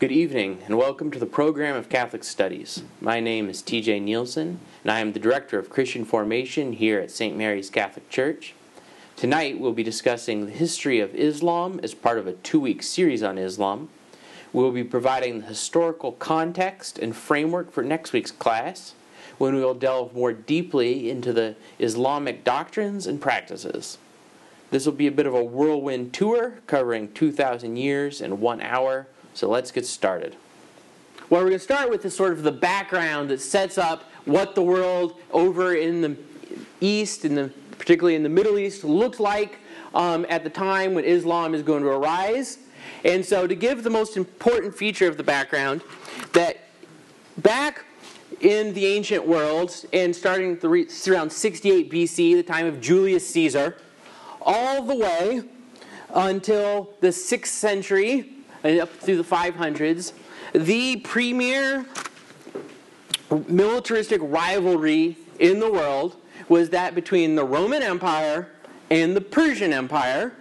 Good evening, and welcome to the program of Catholic Studies. My name is TJ Nielsen, and I am the Director of Christian Formation here at St. Mary's Catholic Church. Tonight, we'll be discussing the history of Islam as part of a two week series on Islam. We'll be providing the historical context and framework for next week's class, when we will delve more deeply into the Islamic doctrines and practices. This will be a bit of a whirlwind tour covering 2,000 years in one hour so let's get started. Well, we're going to start with the sort of the background that sets up what the world over in the East, in the, particularly in the Middle East, looked like um, at the time when Islam is going to arise. And so, to give the most important feature of the background, that back in the ancient world, and starting around 68 BC, the time of Julius Caesar, all the way until the 6th century up through the 500s, the premier militaristic rivalry in the world was that between the Roman Empire and the Persian Empire,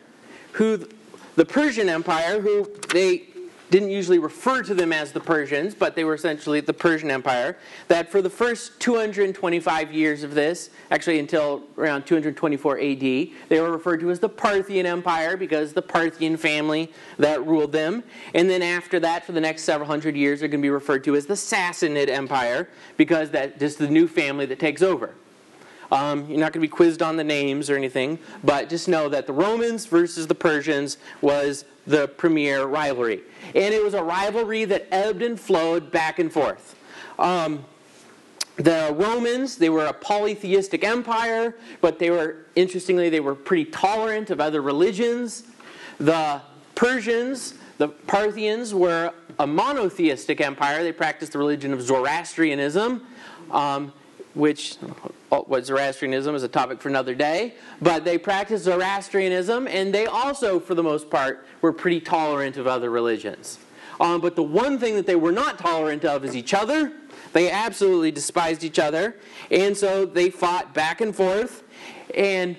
who the Persian Empire, who they didn't usually refer to them as the Persians, but they were essentially the Persian Empire, that for the first 225 years of this, actually until around 224 AD, they were referred to as the Parthian Empire because the Parthian family that ruled them. And then after that, for the next several hundred years, they're going to be referred to as the Sassanid Empire because that's just the new family that takes over. Um, you're not going to be quizzed on the names or anything, but just know that the Romans versus the Persians was the premier rivalry. And it was a rivalry that ebbed and flowed back and forth. Um, the Romans, they were a polytheistic empire, but they were, interestingly, they were pretty tolerant of other religions. The Persians, the Parthians, were a monotheistic empire. They practiced the religion of Zoroastrianism. Um, which oh, what Zoroastrianism is a topic for another day, but they practiced Zoroastrianism and they also, for the most part, were pretty tolerant of other religions. Um, but the one thing that they were not tolerant of is each other. They absolutely despised each other, and so they fought back and forth. And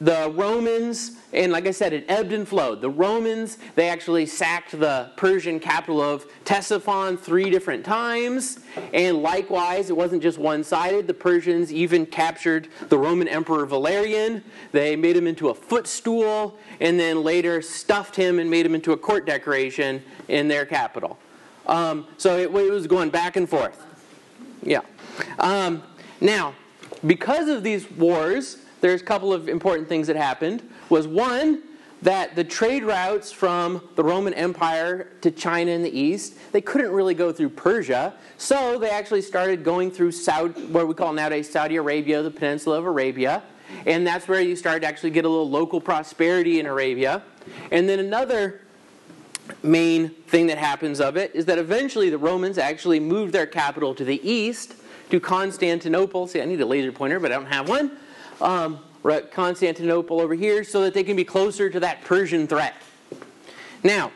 the Romans and like I said, it ebbed and flowed. The Romans, they actually sacked the Persian capital of Ctesiphon three different times. And likewise, it wasn't just one sided. The Persians even captured the Roman Emperor Valerian. They made him into a footstool and then later stuffed him and made him into a court decoration in their capital. Um, so it, it, was going back and forth. Yeah. Um, now, because of these wars, there's a couple of important things that happened was one, that the trade routes from the Roman Empire to China in the east, they couldn't really go through Persia. So they actually started going through Saudi, what we call nowadays Saudi Arabia, the peninsula of Arabia. And that's where you start to actually get a little local prosperity in Arabia. And then another main thing that happens of it is that eventually the Romans actually moved their capital to the east, to Constantinople. See, I need a laser pointer, but I don't have one. Um, Constantinople over here so that they can be closer to that Persian threat. Now,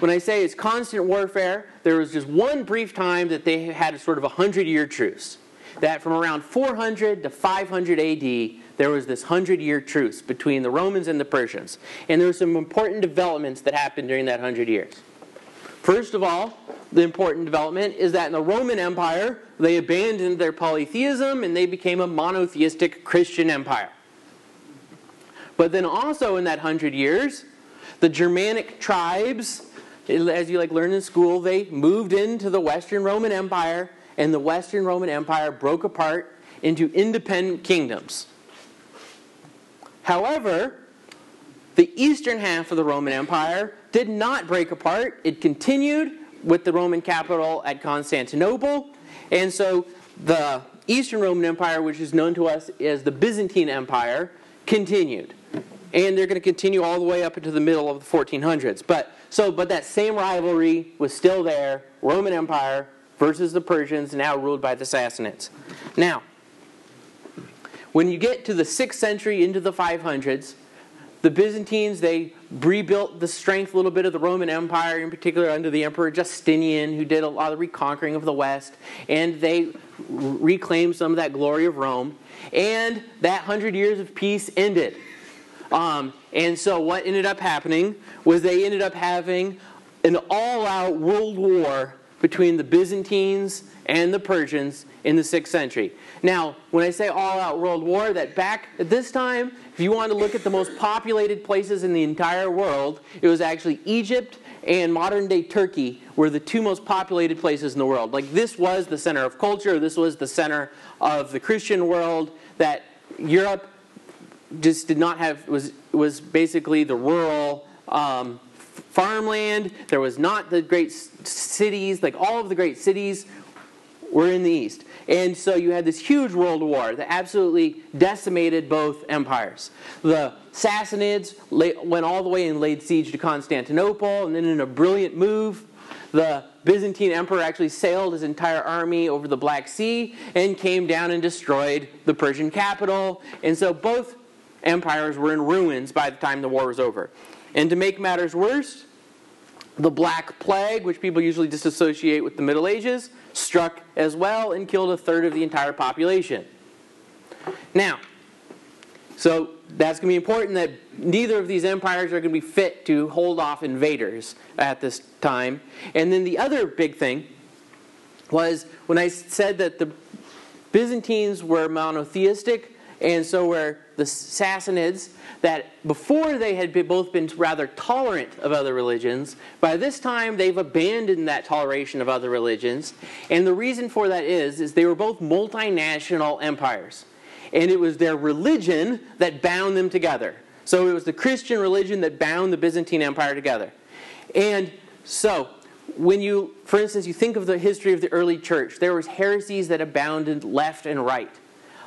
when I say it's constant warfare, there was just one brief time that they had a sort of a hundred year truce. That from around 400 to 500 AD, there was this hundred year truce between the Romans and the Persians. And there were some important developments that happened during that hundred years. First of all, the important development is that in the Roman Empire, they abandoned their polytheism and they became a monotheistic Christian empire. But then also in that hundred years, the Germanic tribes, as you like learn in school, they moved into the Western Roman Empire, and the Western Roman Empire broke apart into independent kingdoms. However, the eastern half of the Roman Empire did not break apart. It continued with the Roman capital at Constantinople. And so the Eastern Roman Empire, which is known to us as the Byzantine Empire, continued. And they're going to continue all the way up into the middle of the 1400s. But so but that same rivalry was still there, Roman Empire versus the Persians now ruled by the Sassanids. Now, when you get to the 6th century into the 500s, the Byzantines, they rebuilt the strength a little bit of the Roman Empire, in particular under the Emperor Justinian, who did a lot of reconquering of the West, and they reclaimed some of that glory of Rome. And that hundred years of peace ended. Um, and so what ended up happening was they ended up having an all out world war between the Byzantines and the Persians in the 6th century. Now, when I say all out world war, that back at this time, if you want to look at the most populated places in the entire world, it was actually Egypt and modern day Turkey were the two most populated places in the world. Like this was the center of culture, this was the center of the Christian world that Europe just did not have was was basically the rural um, farmland. There was not the great cities, like all of the great cities were in the east. And so you had this huge world war that absolutely decimated both empires. The Sassanids went all the way and laid siege to Constantinople, and then in a brilliant move, the Byzantine emperor actually sailed his entire army over the Black Sea and came down and destroyed the Persian capital. And so both empires were in ruins by the time the war was over. And to make matters worse, the Black Plague, which people usually disassociate with the Middle Ages, struck as well and killed a third of the entire population. Now, so that's going to be important that neither of these empires are going to be fit to hold off invaders at this time. And then the other big thing was when I said that the Byzantines were monotheistic, and so were the Sassanids, that before they had been, both been rather tolerant of other religions, by this time they've abandoned that toleration of other religions. And the reason for that is, is they were both multinational empires. And it was their religion that bound them together. So it was the Christian religion that bound the Byzantine Empire together. And so, when you, for instance, you think of the history of the early church, there was heresies that abounded left and right.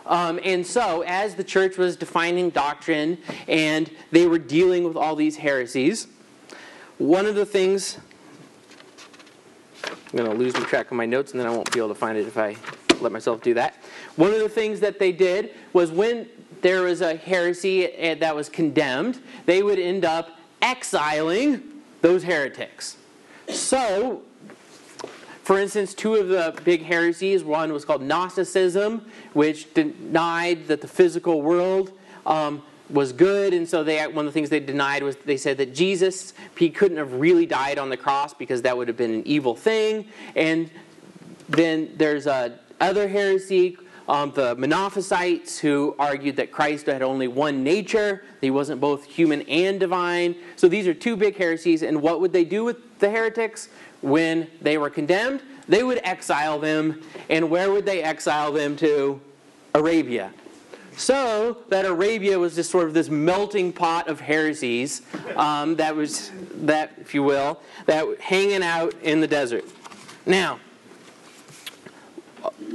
Um, and so, as the church was defining doctrine and they were dealing with all these heresies, one of the things I'm going to lose track of my notes and then I won't be able to find it if I let myself do that. One of the things that they did was when there was a heresy eh, that was condemned, they would end up exiling those heretics. So, for instance, two of the big heresies, one was called Gnosticism, which denied that the physical world um, was good, and so they one of the things they denied was they said that Jesus he couldn't have really died on the cross because that would have been an evil thing. And then there's a other heresy, um, the Monophysites, who argued that Christ had only one nature, he wasn't both human and divine. So these are two big heresies, and what would they do with the heretics? When they were condemned, they would exile them. And where would they exile them to? Arabia. So that Arabia was just sort of this melting pot of heresies um, that was, that, if you will, that hanging out in the desert. Now,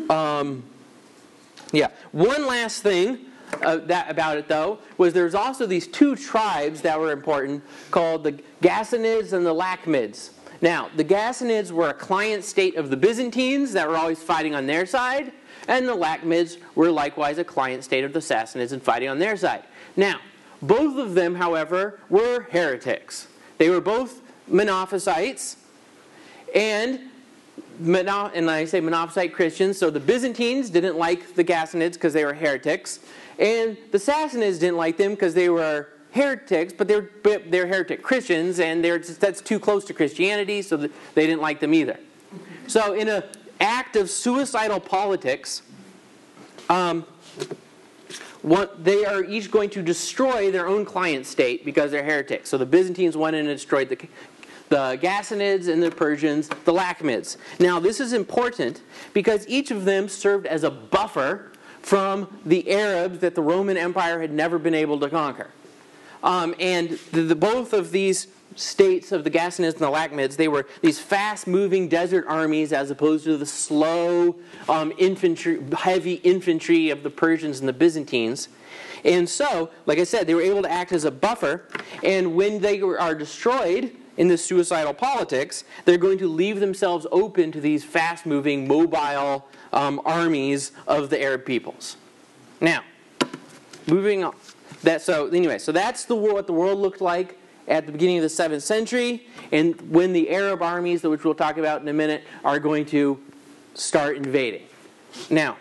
um, yeah, one last thing uh, that, about it though was there's also these two tribes that were important called the Ghassanids and the Lakhmids. Now, the Ghassanids were a client state of the Byzantines that were always fighting on their side, and the Lakhmids were likewise a client state of the Sassanids and fighting on their side. Now, both of them, however, were heretics. They were both Monophysites, and and I say Monophysite Christians, so the Byzantines didn't like the Ghassanids because they were heretics, and the Sassanids didn't like them because they were heretics, but they're, they're heretic Christians, and they're, that's too close to Christianity, so they didn't like them either. So, in an act of suicidal politics, um, they are each going to destroy their own client state because they're heretics. So the Byzantines went in and destroyed the, the Ghassanids and the Persians, the Lakhmids. Now, this is important because each of them served as a buffer from the Arabs that the Roman Empire had never been able to conquer. Um, and the, the, both of these states of the Ghassanids and the Lakhmids, they were these fast-moving desert armies as opposed to the slow um, infantry, heavy infantry of the Persians and the Byzantines. And so, like I said, they were able to act as a buffer. And when they are destroyed in this suicidal politics, they're going to leave themselves open to these fast-moving, mobile um, armies of the Arab peoples. Now, moving on. That, so anyway, so that's the what the world looked like at the beginning of the 7th century, and when the Arab armies, which we'll talk about in a minute, are going to start invading. Now,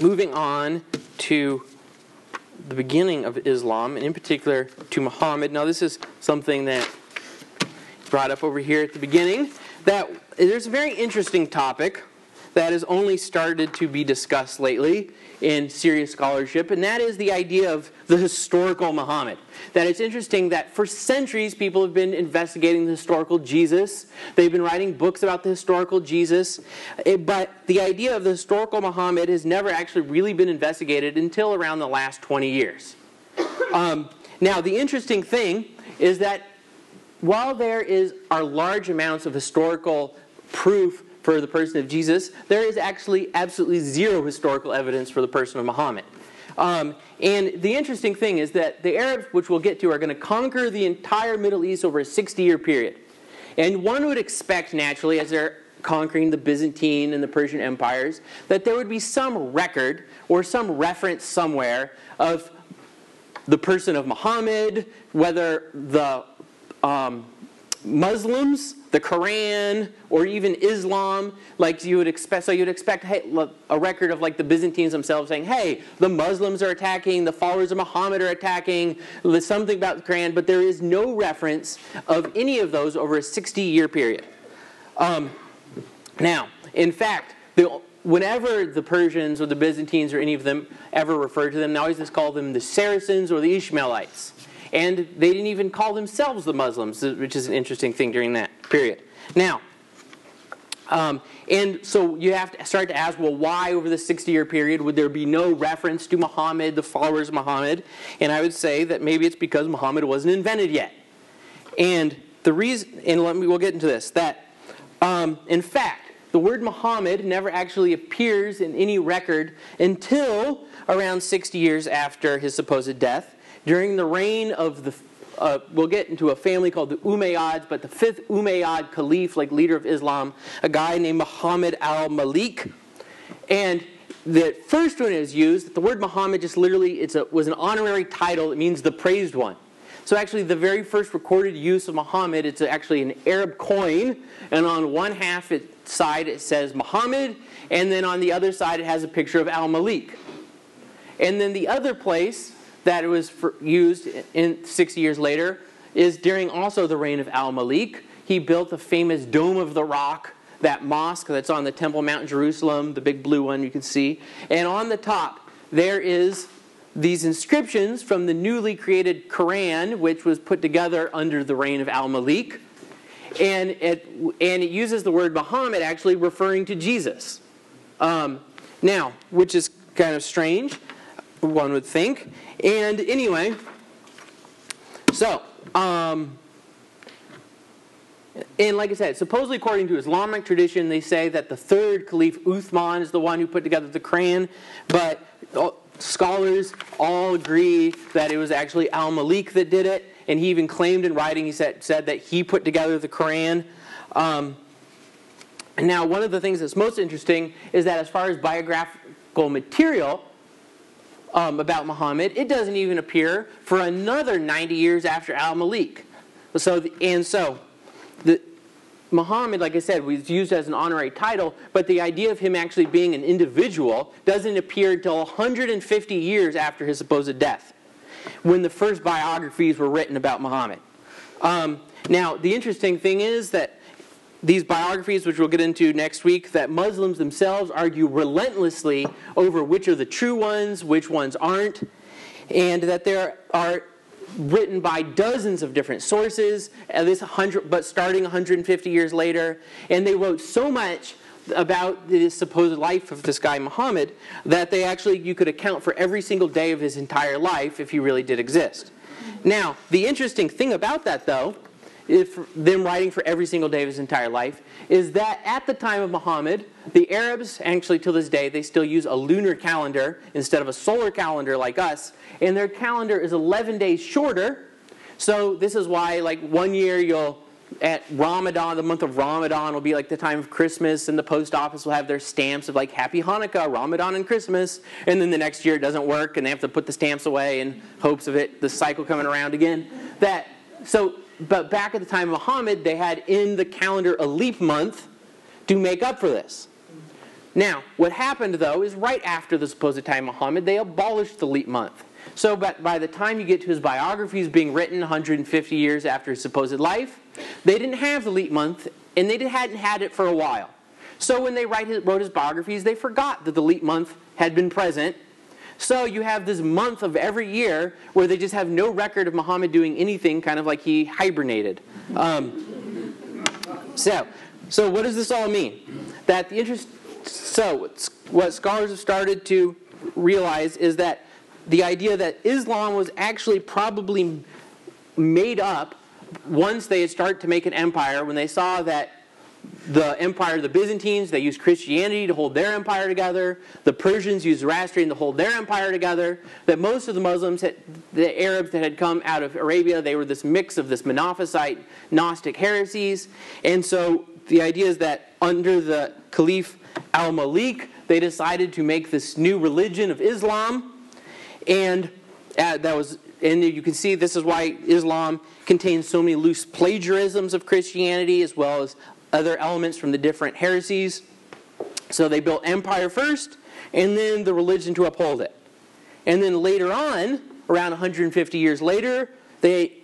moving on to the beginning of Islam, and in particular to Muhammad. Now, this is something that brought up over here at the beginning that there's a very interesting topic that has only started to be discussed lately in serious scholarship, and that is the idea of the historical Muhammad. That it's interesting that for centuries people have been investigating the historical Jesus. They've been writing books about the historical Jesus, eh, but the idea of the historical Muhammad has never actually really been investigated until around the last 20 years. Um, now, the interesting thing is that while there is are large amounts of historical proof for the person of Jesus, there is actually absolutely zero historical evidence for the person of Muhammad. Um, and the interesting thing is that the Arabs, which we'll get to, are going to conquer the entire Middle East over a 60 year period. And one would expect, naturally, as they're conquering the Byzantine and the Persian empires, that there would be some record or some reference somewhere of the person of Muhammad, whether the um, Muslims, the Quran, or even Islam, like you would expect. So you'd expect hey, a record of like the Byzantines themselves saying, "Hey, the Muslims are attacking, the followers of Muhammad are attacking." Something about the Quran, but there is no reference of any of those over a 60-year period. Um, now, in fact, the, whenever the Persians or the Byzantines or any of them ever refer to them, they always just call them the Saracens or the Ishmaelites. And they didn't even call themselves the Muslims, which is an interesting thing during that period. Now, um, and so you have to start to ask, well, why over the 60 year period would there be no reference to Muhammad, the followers of Muhammad? And I would say that maybe it's because Muhammad wasn't invented yet. And the reason, and let me, we'll get into this, that um, in fact, the word Muhammad never actually appears in any record until around 60 years after his supposed death during the reign of the uh, we'll get into a family called the Umayyads, but the fifth Umayyad caliph, like leader of Islam, a guy named Muhammad al-Malik. And the first one is used, the word Muhammad just literally it's a, was an honorary title. It means the praised one. So actually the very first recorded use of Muhammad, it's actually an Arab coin. And on one half it, side it says Muhammad, and then on the other side it has a picture of al-Malik. And then the other place that it was used in 60 years later is during also the reign of Al-Malik. He built the famous Dome of the Rock, that mosque that's on the Temple Mount Jerusalem, the big blue one you can see. And on the top, there is these inscriptions from the newly created Quran, which was put together under the reign of Al-Malik. And it, and it uses the word Muhammad actually referring to Jesus. Um, now, which is kind of strange one would think. And anyway, so, um, and like I said, supposedly according to Islamic tradition, they say that the third Caliph Uthman is the one who put together the Quran, but scholars all agree that it was actually Al Malik that did it, and he even claimed in writing, he said, said that he put together the Quran. Um, now, one of the things that's most interesting is that as far as biographical material, um, about Muhammad, it doesn't even appear for another 90 years after Al Malik. So, and so, the, Muhammad, like I said, was used as an honorary title, but the idea of him actually being an individual doesn't appear until 150 years after his supposed death, when the first biographies were written about Muhammad. Um, now, the interesting thing is that these biographies, which we'll get into next week, that Muslims themselves argue relentlessly over which are the true ones, which ones aren't, and that there are written by dozens of different sources, at least 100, but starting 150 years later, and they wrote so much about the supposed life of this guy Muhammad that they actually you could account for every single day of his entire life if he really did exist. Now, the interesting thing about that though if them writing for every single day of his entire life, is that at the time of Muhammad, the Arabs, actually till this day, they still use a lunar calendar instead of a solar calendar like us, and their calendar is 11 days shorter. So this is why, like one year you'll at Ramadan, the month of Ramadan will be like the time of Christmas, and the post office will have their stamps of like Happy Hanukkah, Ramadan, and Christmas. And then the next year it doesn't work, and they have to put the stamps away in hopes of it, the cycle coming around again. That so but back at the time of Muhammad, they had in the calendar a leap month to make up for this. Now, what happened though is right after the supposed time of Muhammad, they abolished the leap month. So, by the time you get to his biographies being written 150 years after his supposed life, they didn't have the leap month, and they hadn't had it for a while. So when they his, wrote his biographies, they forgot that the leap month had been present. So you have this month of every year where they just have no record of Muhammad doing anything, kind of like he hibernated. Um, so, so what does this all mean? That the interest. So what scholars have started to realize is that the idea that Islam was actually probably made up once they start to make an empire, when they saw that the empire of the Byzantines, they used Christianity to hold their empire together. The Persians used Zoroastrian to hold their empire together. That most of the Muslims, had, the Arabs that had come out of Arabia, they were this mix of this Monophysite, Gnostic heresies. And so the idea is that under the Caliph al Malik, they decided to make this new religion of Islam. And uh, that was and you can see this is why Islam contains so many loose plagiarisms of Christianity as well as other elements from the different heresies. So they built empire first and then the religion to uphold it. And then later on, around 150 years later, they,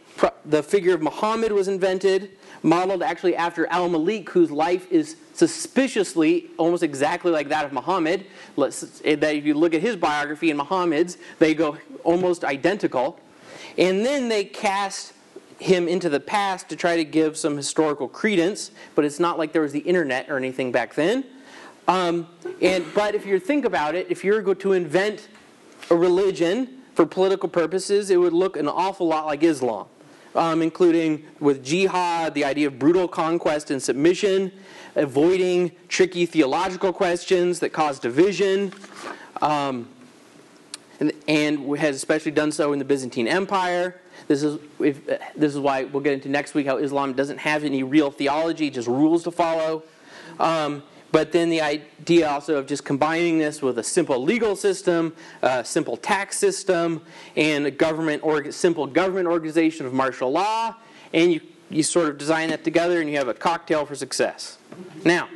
the figure of Muhammad was invented, modeled actually after Al Malik, whose life is suspiciously almost exactly like that of Muhammad. Let's, that if you look at his biography and Muhammad's, they go almost identical. And then they cast him into the past to try to give some historical credence, but it's not like there was the internet or anything back then. Um, and but if you think about it, if you were going to invent a religion for political purposes, it would look an awful lot like Islam, um, including with jihad, the idea of brutal conquest and submission, avoiding tricky theological questions that cause division. Um, and, and has especially done so in the Byzantine Empire. This is, if, this is why we'll get into next week how Islam doesn't have any real theology, just rules to follow. Um, but then the idea also of just combining this with a simple legal system, a simple tax system, and a government or simple government organization of martial law, and you, you sort of design that together and you have a cocktail for success. Now,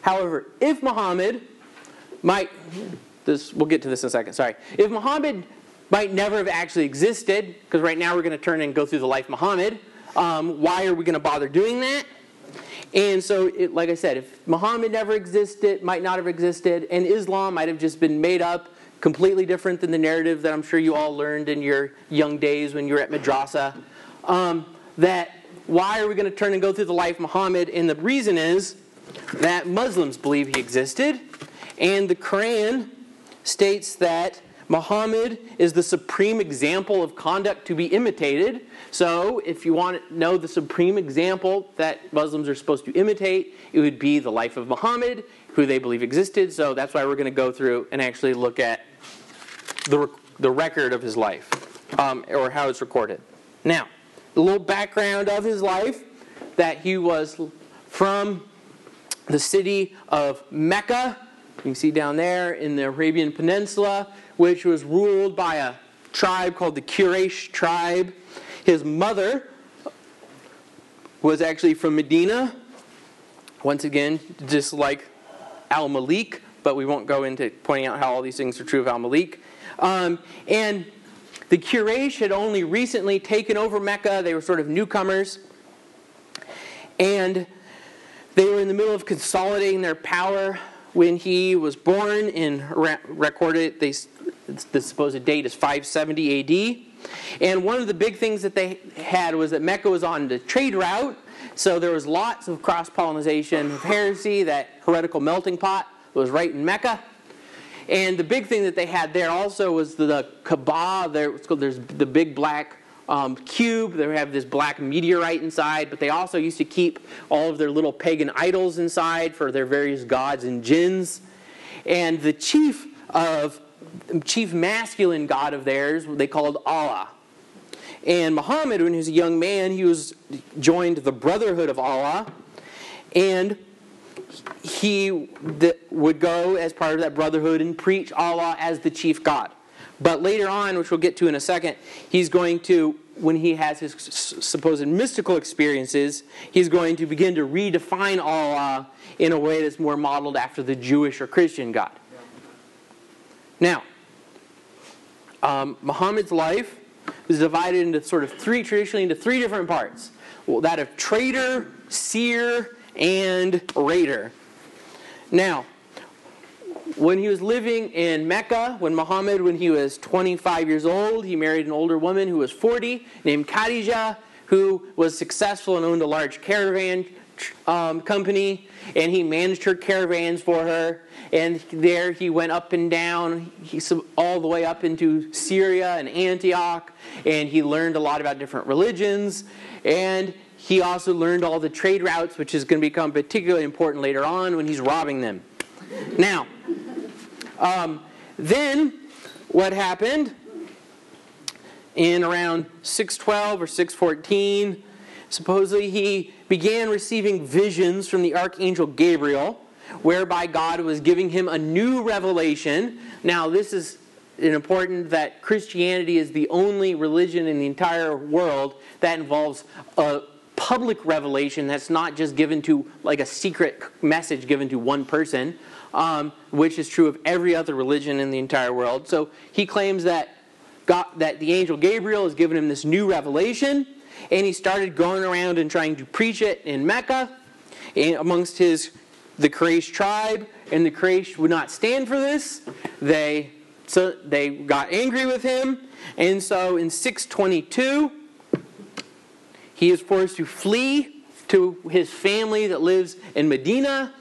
however, if Muhammad might this, we'll get to this in a second, sorry. If Muhammad might never have actually existed, because right now we're going to turn and go through the life of Muhammad, um, why are we going to bother doing that? And so, it, like I said, if Muhammad never existed, might not have existed, and Islam might have just been made up completely different than the narrative that I'm sure you all learned in your young days when you were at madrasa, um, that why are we going to turn and go through the life of Muhammad? And the reason is that Muslims believe he existed, and the Quran states that Muhammad is the supreme example of conduct to be imitated. So, if you want to know the supreme example that Muslims are supposed to imitate, it would be the life of Muhammad, who they believe existed. So, that's why we're going to go through and actually look at the, the record of his life, um, or how it's recorded. Now, a little background of his life that he was from the city of Mecca you can see down there in the Arabian Peninsula, which was ruled by a tribe called the Quraysh tribe. His mother was actually from Medina. Once again, just like Al Malik, but we won't go into pointing out how all these things are true of Al Malik. Um, and the Quraysh had only recently taken over Mecca. They were sort of newcomers. And they were in the middle of consolidating their power when he was born and recorded they, the supposed date is 570 AD. And one of the big things that they had was that Mecca was on the trade route, so there was lots of cross pollination of heresy, that heretical melting pot was right in Mecca. And the big thing that they had there also was the, Kaaba. There, there's the big black um, cube. They have this black meteorite inside, but they also used to keep all of their little pagan idols inside for their various gods and jinns. And the chief of chief masculine god of theirs, they called Allah. And Muhammad, when he was a young man, he was joined the Brotherhood of Allah, and he would go as part of that brotherhood and preach Allah as the chief god. But later on, which we'll get to in a second, he's going to, when he has his supposed mystical experiences, he's going to begin to redefine Allah in a way that's more modeled after the Jewish or Christian God. Now, um, Muhammad's life is divided into sort of three, traditionally into three different parts. Well, that of trader, seer, and raider. Now, when he was living in Mecca, when Muhammad, when he was 25 years old, he married an older woman who was 40 named Khadijah, who was successful and owned a large caravan um, company, and he managed her caravans for her. And there he went up and down, he, all the way up into Syria and Antioch, and he learned a lot about different religions. And he also learned all the trade routes, which is going to become particularly important later on when he's robbing them. Now, um, then what happened in around 612 or 614? Supposedly he began receiving visions from the archangel Gabriel, whereby God was giving him a new revelation. Now, this is important that Christianity is the only religion in the entire world that involves a public revelation that's not just given to like a secret message given to one person, um, which is true of every other religion in the entire world. So he claims that God, that the angel Gabriel has given him this new revelation, and he started going around and trying to preach it in Mecca amongst his the Quraysh tribe, and the Quraysh would not stand for this. They so they got angry with him, and so in 622 he is forced to flee to his family that lives in Medina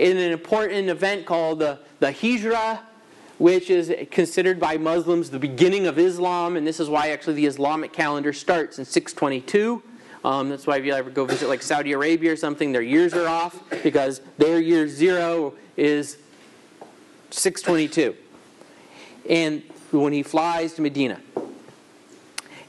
in an important event called the, the Hijrah, which is considered by Muslims the beginning of Islam, and this is why actually the Islamic calendar starts in 622. Um, that's why if you ever go visit like Saudi Arabia or something, their years are off because their year zero is 622. And when he flies to Medina.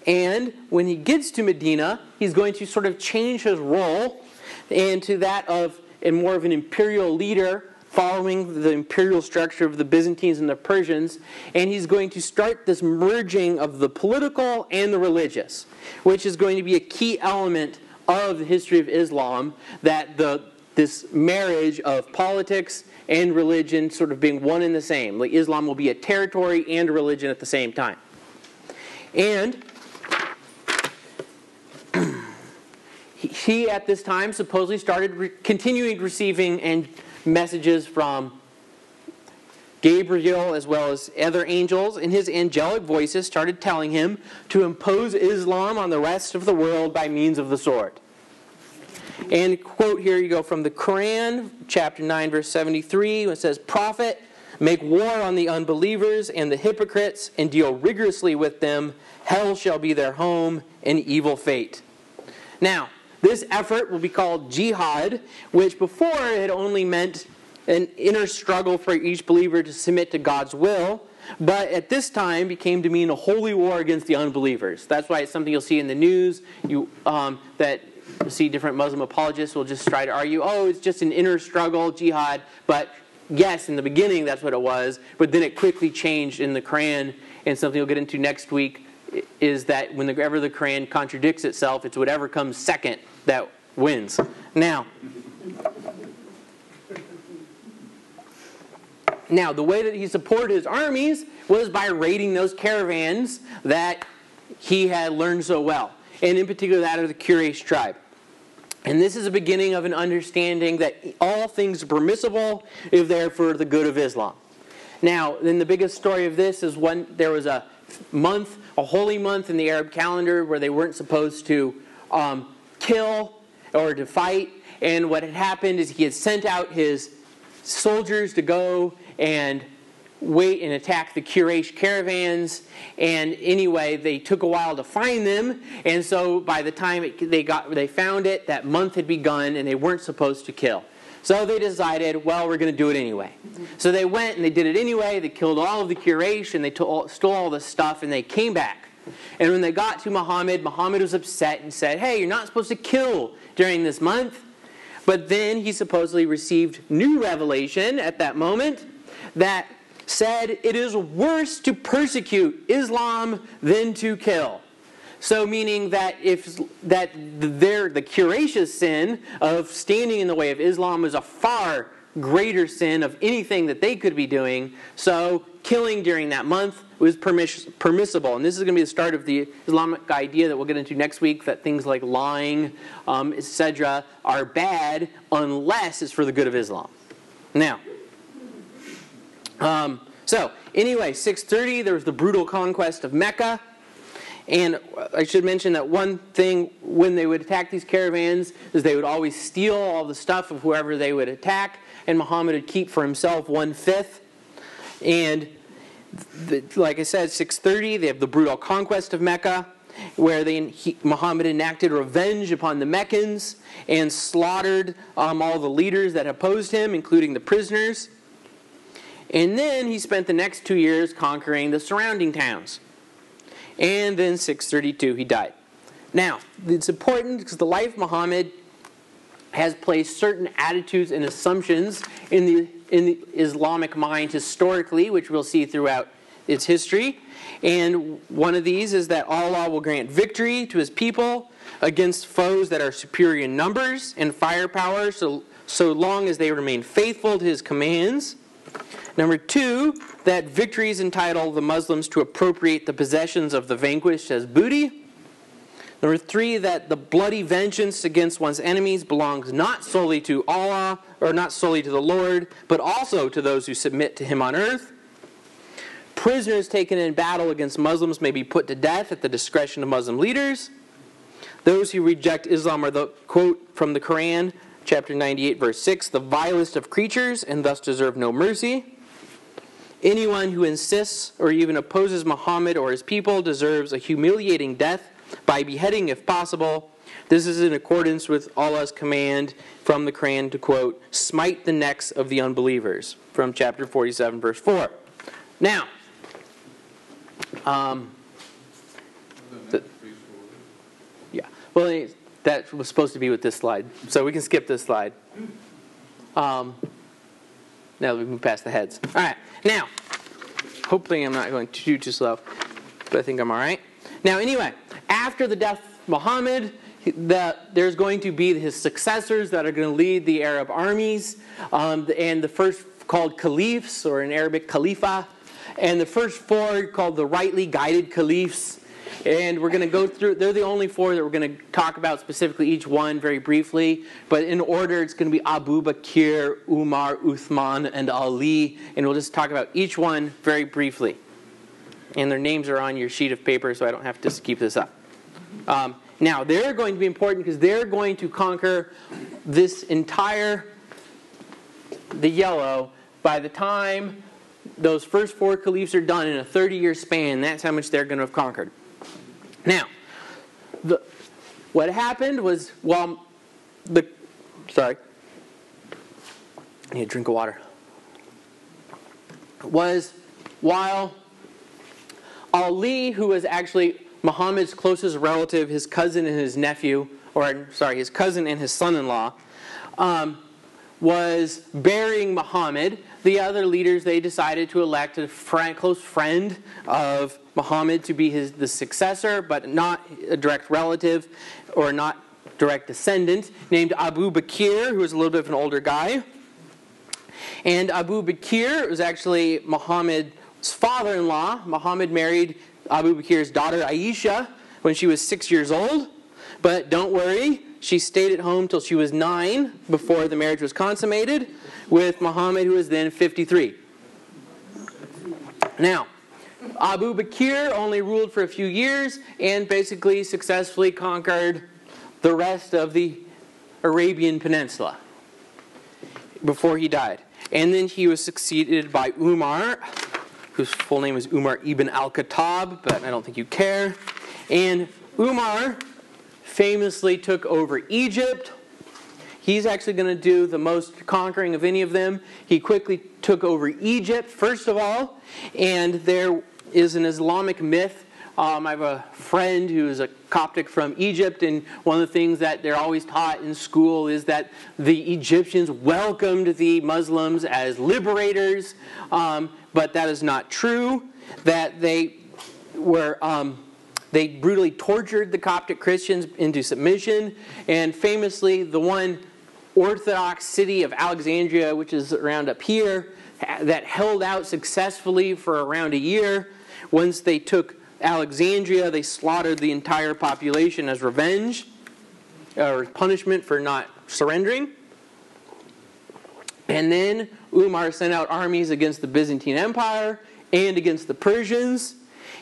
And when he gets to Medina, he's going to sort of change his role into that of and more of an imperial leader following the imperial structure of the Byzantines and the Persians, and he's going to start this merging of the political and the religious, which is going to be a key element of the history of Islam, that the this marriage of politics and religion sort of being one and the same. Like Islam will be a territory and a religion at the same time. And he at this time supposedly started re- continuing receiving and messages from Gabriel as well as other angels, and his angelic voices started telling him to impose Islam on the rest of the world by means of the sword. And quote here you go from the Quran, chapter 9, verse 73, when it says, Prophet, make war on the unbelievers and the hypocrites and deal rigorously with them. Hell shall be their home, and evil fate. Now, this effort will be called jihad, which before had only meant an inner struggle for each believer to submit to God's will, but at this time became to mean a holy war against the unbelievers. That's why it's something you'll see in the news. You um, that you see different Muslim apologists will just try to argue, oh, it's just an inner struggle, jihad. But yes, in the beginning that's what it was, but then it quickly changed in the Quran, and something we'll get into next week is that whenever the Quran contradicts itself, it's whatever comes second that wins. Now, now the way that he supported his armies was by raiding those caravans that he had learned so well, and in particular that of the Quraysh tribe. And this is a beginning of an understanding that all things are permissible if they're for the good of Islam. Now, then the biggest story of this is when there was a month, a holy month in the Arab calendar where they weren't supposed to um, kill or to fight. And what had happened is he had sent out his soldiers to go and wait and attack the Quraysh caravans. And anyway, they took a while to find them. And so by the time it, they got they found it, that month had begun, and they weren't supposed to kill. So they decided, well, we're going to do it anyway. So they went and they did it anyway. They killed all of the Quraysh and they stole all the stuff, and they came back. And when they got to Muhammad, Muhammad was upset and said, Hey, you're not supposed to kill during this month. But then he supposedly received new revelation at that moment that said it is worse to persecute Islam than to kill. So meaning that if that their the Quraysh's sin of standing in the way of Islam is a far greater sin of anything that they could be doing. So killing during that month was permiss- permissible. And this is going to be the start of the Islamic idea that we'll get into next week that things like lying, um, etc., are bad unless it's for the good of Islam. Now, um, so anyway, 630, there was the brutal conquest of Mecca. And I should mention that one thing when they would attack these caravans is they would always steal all the stuff of whoever they would attack, and Muhammad would keep for himself one fifth. And the, like I said, 630, they have the brutal conquest of Mecca, where they, he, Muhammad enacted revenge upon the Meccans and slaughtered um, all the leaders that opposed him, including the prisoners. And then he spent the next two years conquering the surrounding towns. And then 632, he died. Now, it's important because the life of Muhammad has placed certain attitudes and assumptions in the, in the Islamic mind historically, which we'll see throughout its history. And one of these is that Allah will grant victory to his people against foes that are superior in numbers and firepower, so, so long as they remain faithful to his commands. Number two, that victories entitle the Muslims to appropriate the possessions of the vanquished as booty. Number three, that the bloody vengeance against one's enemies belongs not solely to Allah, or not solely to the Lord, but also to those who submit to Him on earth. Prisoners taken in battle against Muslims may be put to death at the discretion of Muslim leaders. Those who reject Islam are the quote from the Quran, chapter 98, verse 6, the vilest of creatures and thus deserve no mercy. Anyone who insists or even opposes Muhammad or his people deserves a humiliating death by beheading if possible. This is in accordance with Allah's command from the Quran to quote, smite the necks of the unbelievers from chapter 47, verse 4. Now, um, the, yeah, well, that was supposed to be with this slide, so we can skip this slide. Um, now we move past the heads. All right. Now, hopefully I'm not going too too slow, but I think I'm all right. Now, anyway, after the death of Muhammad, the, there's going to be his successors that are going to lead the Arab armies, um, and the first called caliphs, or in Arabic, khalifa, and the first four called the rightly guided caliphs. And we're going to go through, they're the only four that we're going to talk about specifically, each one very briefly. But in order, it's going to be Abu Bakr, Umar, Uthman, and Ali. And we'll just talk about each one very briefly. And their names are on your sheet of paper, so I don't have to keep this up. Um, now, they're going to be important because they're going to conquer this entire, the yellow, by the time those first four caliphs are done in a 30 year span. That's how much they're going to have conquered. Now, the, what happened was while the sorry, I need a drink of water. Was while Ali, who was actually Muhammad's closest relative, his cousin and his nephew, or sorry, his cousin and his son-in-law, um, was burying Muhammad. The other leaders they decided to elect a friend, close friend of Muhammad to be his the successor, but not a direct relative or not direct descendant, named Abu Bakr, who was a little bit of an older guy. And Abu Bakr was actually Muhammad's father-in-law. Muhammad married Abu Bakr's daughter Aisha when she was six years old. But don't worry, she stayed at home till she was nine before the marriage was consummated with Muhammad, who was then 53. Now, Abu Bakr only ruled for a few years and basically successfully conquered the rest of the Arabian Peninsula before he died. And then he was succeeded by Umar, whose full name is Umar ibn al Khattab, but I don't think you care. And Umar famously took over Egypt. He's actually going to do the most conquering of any of them. He quickly took over Egypt, first of all, and there is an Islamic myth. Um, I have a friend who is a Coptic from Egypt, and one of the things that they're always taught in school is that the Egyptians welcomed the Muslims as liberators, um, but that is not true. That they were. Um, they brutally tortured the Coptic Christians into submission, and famously, the one Orthodox city of Alexandria, which is around up here, that held out successfully for around a year. Once they took Alexandria, they slaughtered the entire population as revenge or punishment for not surrendering. And then Umar sent out armies against the Byzantine Empire and against the Persians.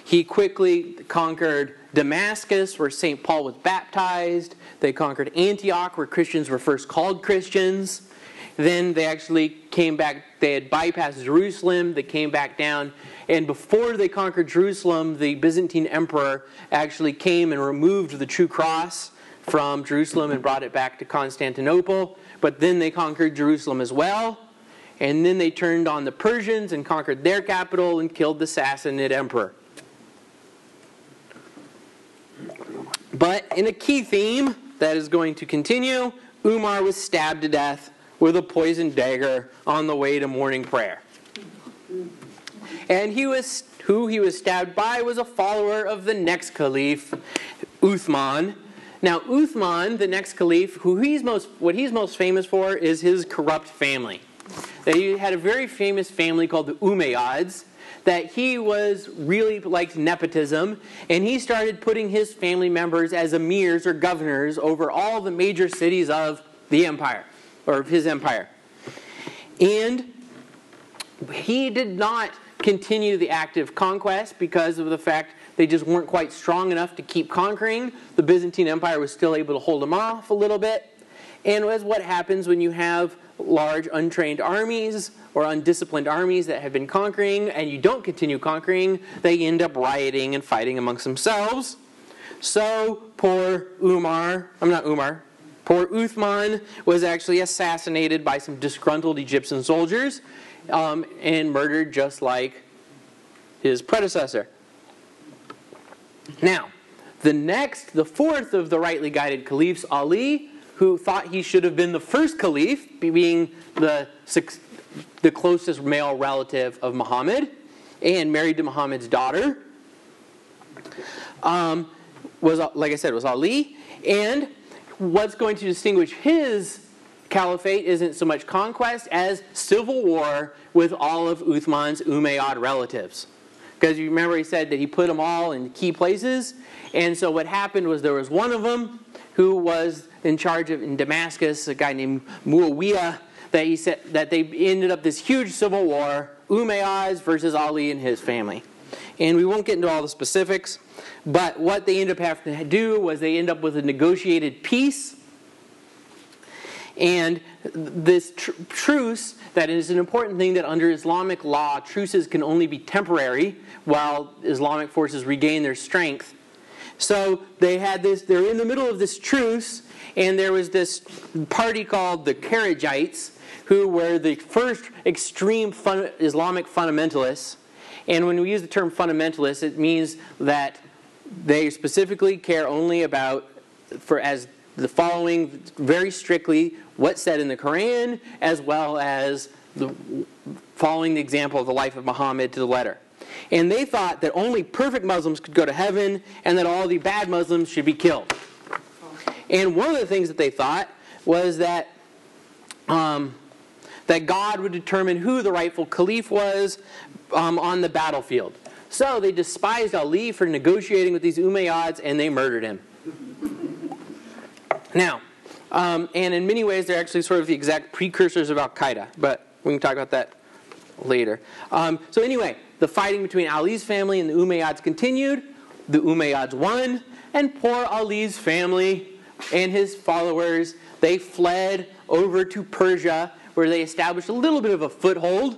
He quickly conquered Damascus, where St. Paul was baptized. They conquered Antioch, where Christians were first called Christians. Then they actually came back, they had bypassed Jerusalem, they came back down. And before they conquered Jerusalem, the Byzantine emperor actually came and removed the true cross from Jerusalem and brought it back to Constantinople. But then they conquered Jerusalem as well. And then they turned on the Persians and conquered their capital and killed the Sassanid emperor. But in a key theme that is going to continue, Umar was stabbed to death with a poisoned dagger on the way to morning prayer. And he was who he was stabbed by was a follower of the next caliph, Uthman. Now, Uthman, the next caliph, who he's most what he's most famous for is his corrupt family. He had a very famous family called the Umayyads, that he was really liked nepotism, and he started putting his family members as emirs or governors over all the major cities of the empire, or of his empire. And he did not continue the active conquest because of the fact they just weren't quite strong enough to keep conquering. The Byzantine Empire was still able to hold them off a little bit. And was what happens when you have large untrained armies or undisciplined armies that have been conquering and you don't continue conquering, they end up rioting and fighting amongst themselves. So poor Umar, I'm not Umar, poor Uthman was actually assassinated by some disgruntled Egyptian soldiers um, and murdered just like his predecessor. Now, the next, the fourth of the rightly guided caliphs, Ali, who thought he should have been the first caliph, being the, the closest male relative of Muhammad and married to Muhammad's daughter, um, was, like I said, was Ali. And what's going to distinguish his caliphate isn't so much conquest as civil war with all of Uthman's Umayyad relatives. Because you remember he said that he put them all in key places. And so what happened was there was one of them who was in charge of in Damascus, a guy named Muawiyah, that he said that they ended up this huge civil war, Umayyads versus Ali and his family. And we won't get into all the specifics, but what they ended up having to do was they end up with a negotiated peace. And this tr- truce, that is an important thing that under Islamic law, truces can only be temporary while Islamic forces regain their strength. So they had this, they're in the middle of this truce, and there was this party called the Kharijites, who were the first extreme fun, Islamic fundamentalists. And when we use the term fundamentalist, it means that they specifically care only about, for as the following very strictly what's said in the Quran, as well as the, following the example of the life of Muhammad to the letter. And they thought that only perfect Muslims could go to heaven and that all the bad Muslims should be killed. And one of the things that they thought was that um, that God would determine who the rightful caliph was um, on the battlefield. So they despised Ali for negotiating with these Umayyads and they murdered him. Now, um, and in many ways, they're actually sort of the exact precursors of Al Qaeda, but we can talk about that later. Um, so, anyway, the fighting between Ali's family and the Umayyads continued. The Umayyads won, and poor Ali's family and his followers, they fled over to Persia, where they established a little bit of a foothold.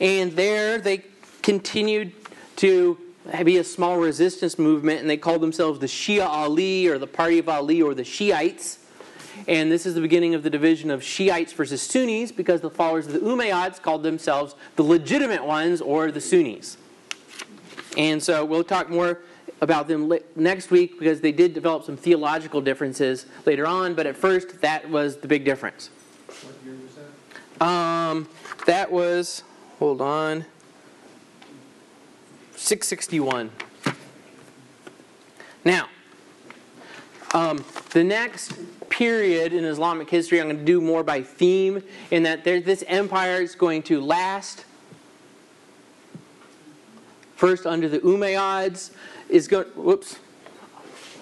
And there they continued to be a small resistance movement, and they called themselves the Shia Ali, or the Party of Ali, or the Shiites. And this is the beginning of the division of Shiites versus Sunnis, because the followers of the Umayyads called themselves the legitimate ones, or the Sunnis. And so we'll talk more about them next week because they did develop some theological differences later on, but at first that was the big difference. What year was that? Um, that was, hold on, 661. Now, um, the next period in Islamic history. I'm going to do more by theme, in that there, this empire is going to last. First, under the Umayyads, is going. Whoops.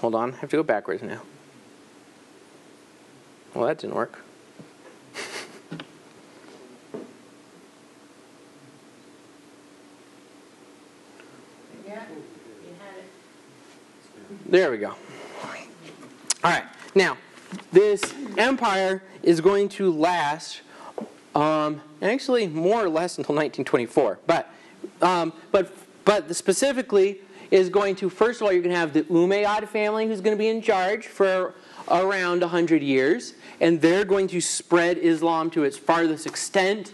Hold on. I have to go backwards now. Well, that didn't work. There we go. All right. Now, this empire is going to last um, actually more or less until 1924. But, um, but, but specifically is going to, first of all, you're going to have the Umayyad family who's going to be in charge for around 100 years. And they're going to spread Islam to its farthest extent.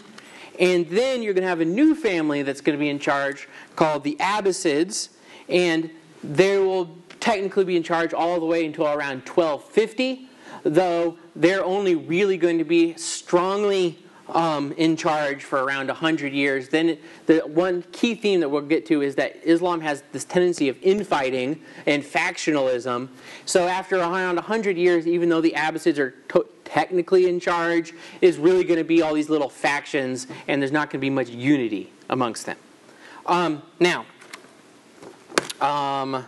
And then you're going to have a new family that's going to be in charge called the Abbasids. And they will technically be in charge all the way until around 1250, though they're only really going to be strongly um, in charge for around 100 years. Then the one key theme that we'll get to is that Islam has this tendency of infighting and factionalism. So after around 100 years, even though the Abbasids are to- technically in charge, is really going to be all these little factions, and there's not going to be much unity amongst them. Um, now, um,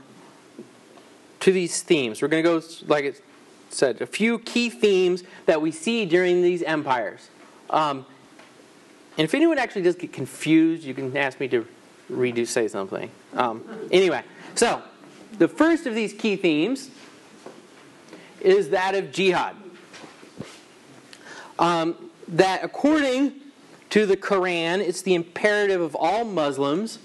to these themes. We're going to go, like said, a few key themes that we see during these empires. Um, and if anyone actually does get confused, you can ask me to redo say something. Um, anyway, so the first of these key themes is that of jihad. Um, that according to the Quran, it's the imperative of all Muslims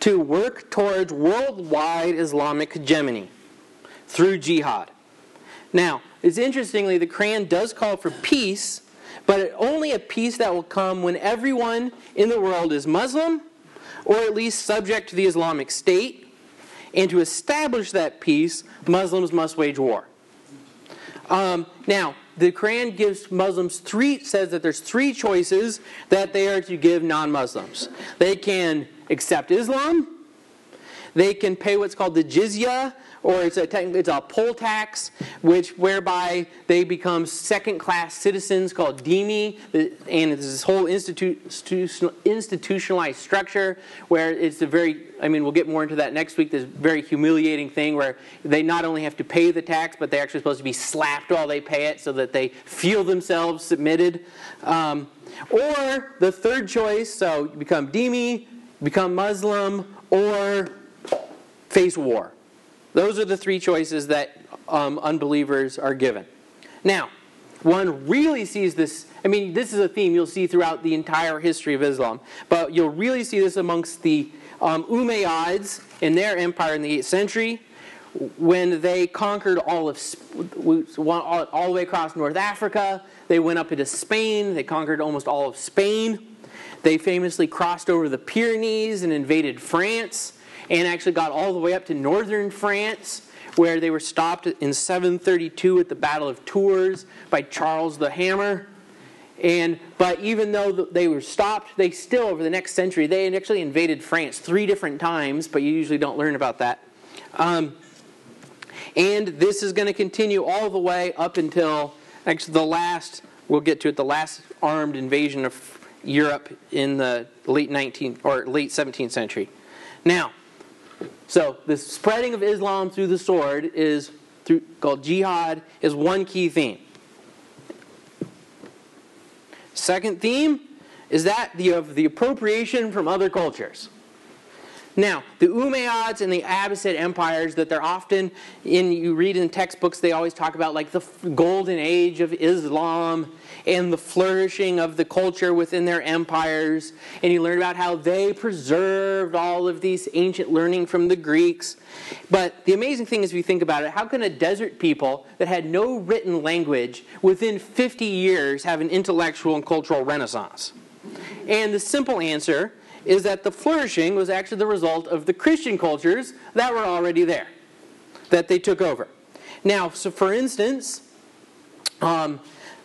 to work towards worldwide Islamic hegemony through jihad. Now, it's interestingly, the Quran does call for peace, but only a peace that will come when everyone in the world is Muslim, or at least subject to the Islamic State. And to establish that peace, Muslims must wage war. Um, now, the Quran gives Muslims three, says that there's three choices that they are to give non Muslims. They can accept Islam, they can pay what's called the jizya, or it's a it's a poll tax, which whereby they become second-class citizens called dhimmi, and it's this whole institutionalized structure where it's a very I mean, we'll get more into that next week. This very humiliating thing where they not only have to pay the tax, but they're actually supposed to be slapped while they pay it so that they feel themselves submitted. Um, or the third choice, so become dhimmi, become Muslim, or face war. Those are the three choices that um, unbelievers are given. Now, one really sees this. I mean, this is a theme you'll see throughout the entire history of Islam, but you'll really see this amongst the um, Umayyads in their empire in the 8th century when they conquered all of all the way across North Africa. They went up into Spain. They conquered almost all of Spain. They famously crossed over the Pyrenees and invaded France and actually got all the way up to northern France, where they were stopped in 732 at the Battle of Tours by Charles the Hammer. And but even though they were stopped, they still over the next century they actually invaded France three different times. But you usually don't learn about that. Um, and this is going to continue all the way up until actually the last. We'll get to it. The last armed invasion of Europe in the late 19th or late 17th century. Now, so the spreading of Islam through the sword is through, called jihad is one key theme. Second theme is that the, of the appropriation from other cultures. Now, the Umayyads and the Abbasid empires that they're often in, you read in textbooks, they always talk about like the golden age of Islam and the flourishing of the culture within their empires. And you learn about how they preserved all of these ancient learning from the Greeks. But the amazing thing is, if you think about it, how can a desert people that had no written language within 50 years have an intellectual and cultural renaissance? And the simple answer is that the flourishing was actually the result of the Christian cultures that were already there, that they took over. Now, so for instance, um,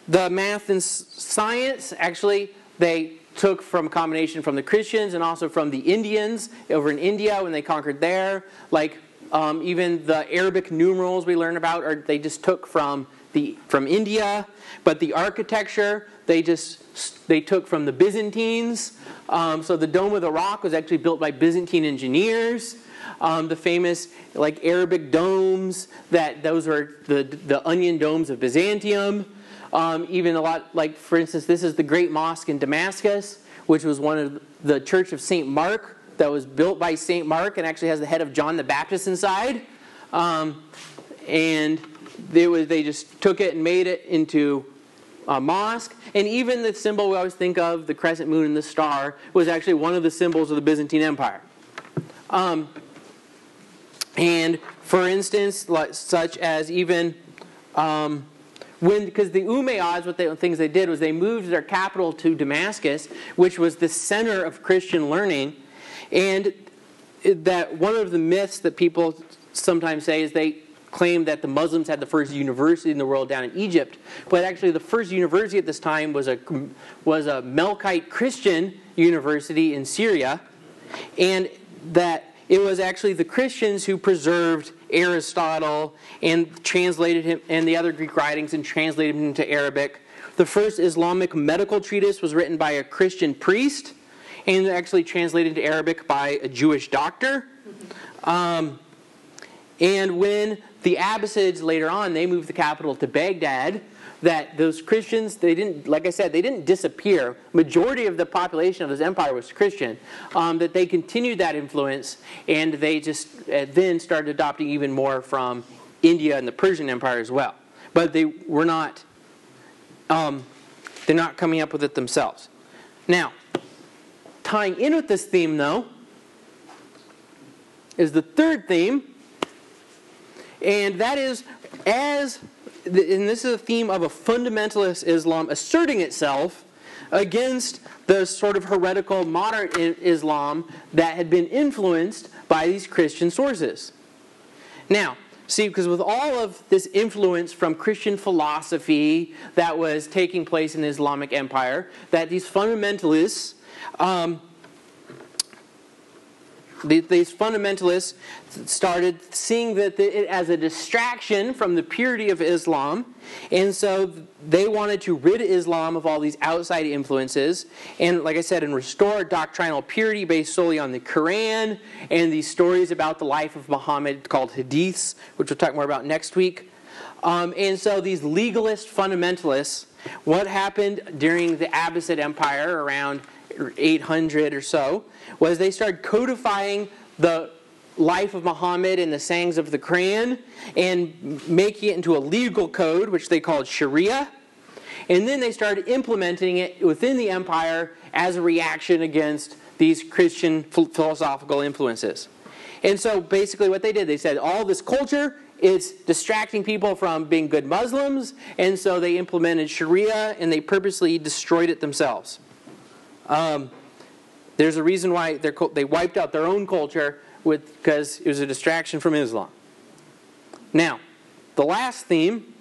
the math and science actually they took from combination from the Christians and also from the Indians over in India when they conquered there. Like um, even the Arabic numerals we learn about, or they just took from the from India, but the architecture they just they took from the Byzantines. Um, so the Dome of the Rock was actually built by Byzantine engineers. Um, the famous like Arabic domes that those are the the onion domes of Byzantium. Um, even a lot like for instance, this is the Great Mosque in Damascus, which was one of the Church of Saint Mark that was built by Saint Mark and actually has the head of John the Baptist inside. Um, and they, was, they just took it and made it into a mosque. And even the symbol we always think of, the crescent moon and the star, was actually one of the symbols of the Byzantine Empire. Um, and for instance, like, such as even um, when, because the Umayyads, what the things they did was they moved their capital to Damascus, which was the center of Christian learning. And that one of the myths that people sometimes say is they claim that the Muslims had the first university in the world down in Egypt, but actually the first university at this time was a was a Melkite Christian university in Syria, and that it was actually the Christians who preserved Aristotle and translated him and the other Greek writings and translated him into Arabic. The first Islamic medical treatise was written by a Christian priest and actually translated to Arabic by a Jewish doctor. Um, and when the Abbasids later on, they moved the capital to Baghdad, that those Christians, they didn't, like I said, they didn't disappear. Majority of the population of this empire was Christian. Um, that they continued that influence, and they just uh, then started adopting even more from India and the Persian Empire as well. But they were not, um, they're not coming up with it themselves. Now, tying in with this theme, though, is the third theme, and that is as, and this is a theme of a fundamentalist Islam asserting itself against the sort of heretical modern Islam that had been influenced by these Christian sources. Now, see, because with all of this influence from Christian philosophy that was taking place in the Islamic Empire, that these fundamentalists um, these fundamentalists started seeing that it as a distraction from the purity of Islam, and so they wanted to rid Islam of all these outside influences, and like I said, and restore doctrinal purity based solely on the Quran and these stories about the life of Muhammad called hadiths, which we'll talk more about next week. Um, and so these legalist fundamentalists, what happened during the Abbasid Empire around 800 or so, was they started codifying the life of Muhammad and the sayings of the Quran and making it into a legal code, which they called Sharia. And then they started implementing it within the empire as a reaction against these Christian philosophical influences. And so basically, what they did, they said all this culture is distracting people from being good Muslims, and so they implemented Sharia and they purposely destroyed it themselves. Um, there's a reason why they wiped out their own culture because it was a distraction from Islam. Now, the last theme,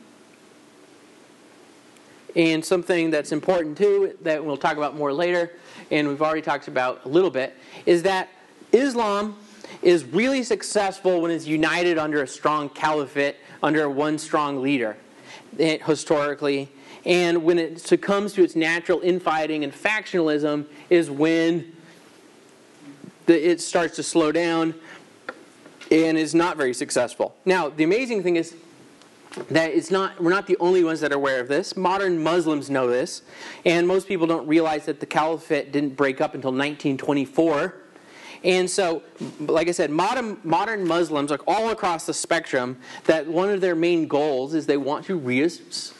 and something that's important too, that we'll talk about more later, and we've already talked about a little bit, is that Islam is really successful when it's united under a strong caliphate, under one strong leader, it, historically. And when it succumbs to its natural infighting and factionalism, is when the, it starts to slow down and is not very successful. Now, the amazing thing is that it's not we're not the only ones that are aware of this. Modern Muslims know this, and most people don't realize that the caliphate didn't break up until 1924. And so, like I said, modern, modern Muslims, like all across the spectrum, that one of their main goals is they want to re-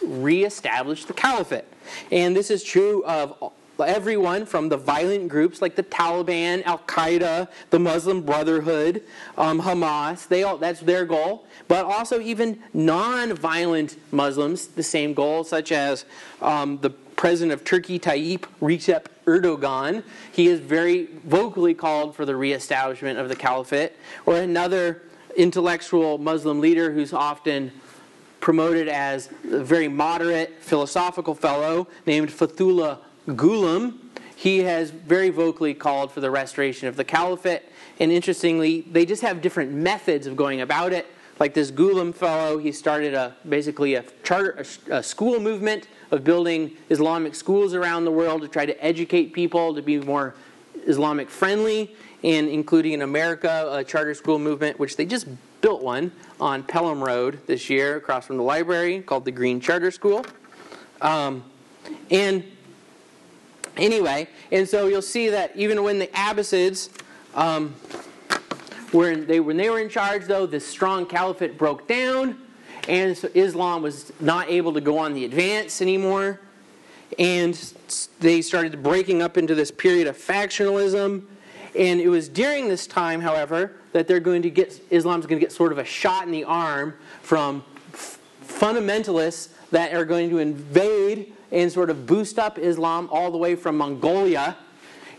reestablish the caliphate. And this is true of everyone from the violent groups like the Taliban, Al Qaeda, the Muslim Brotherhood, um, Hamas. They all that's their goal. But also even non-violent Muslims, the same goal, such as um, the president of Turkey, Tayyip Recep Erdogan. He is very vocally called for the reestablishment of the caliphate. Or another intellectual Muslim leader who's often promoted as a very moderate philosophical fellow named Fethullah Gulen, he has very vocally called for the restoration of the caliphate. And interestingly, they just have different methods of going about it. Like this Gulam fellow, he started a basically a charter, a, a school movement of building Islamic schools around the world to try to educate people to be more Islamic friendly, and including in America a charter school movement, which they just built one on Pelham Road this year across from the library called the Green Charter School. Um, and anyway, and so you'll see that even when the Abbasids um, were in, they, when they were in charge, though, this strong caliphate broke down, and so Islam was not able to go on the advance anymore. And they started breaking up into this period of factionalism. And it was during this time, however, that they're going to get Islam's going to get sort of a shot in the arm from fundamentalists that are going to invade and sort of boost up Islam all the way from Mongolia.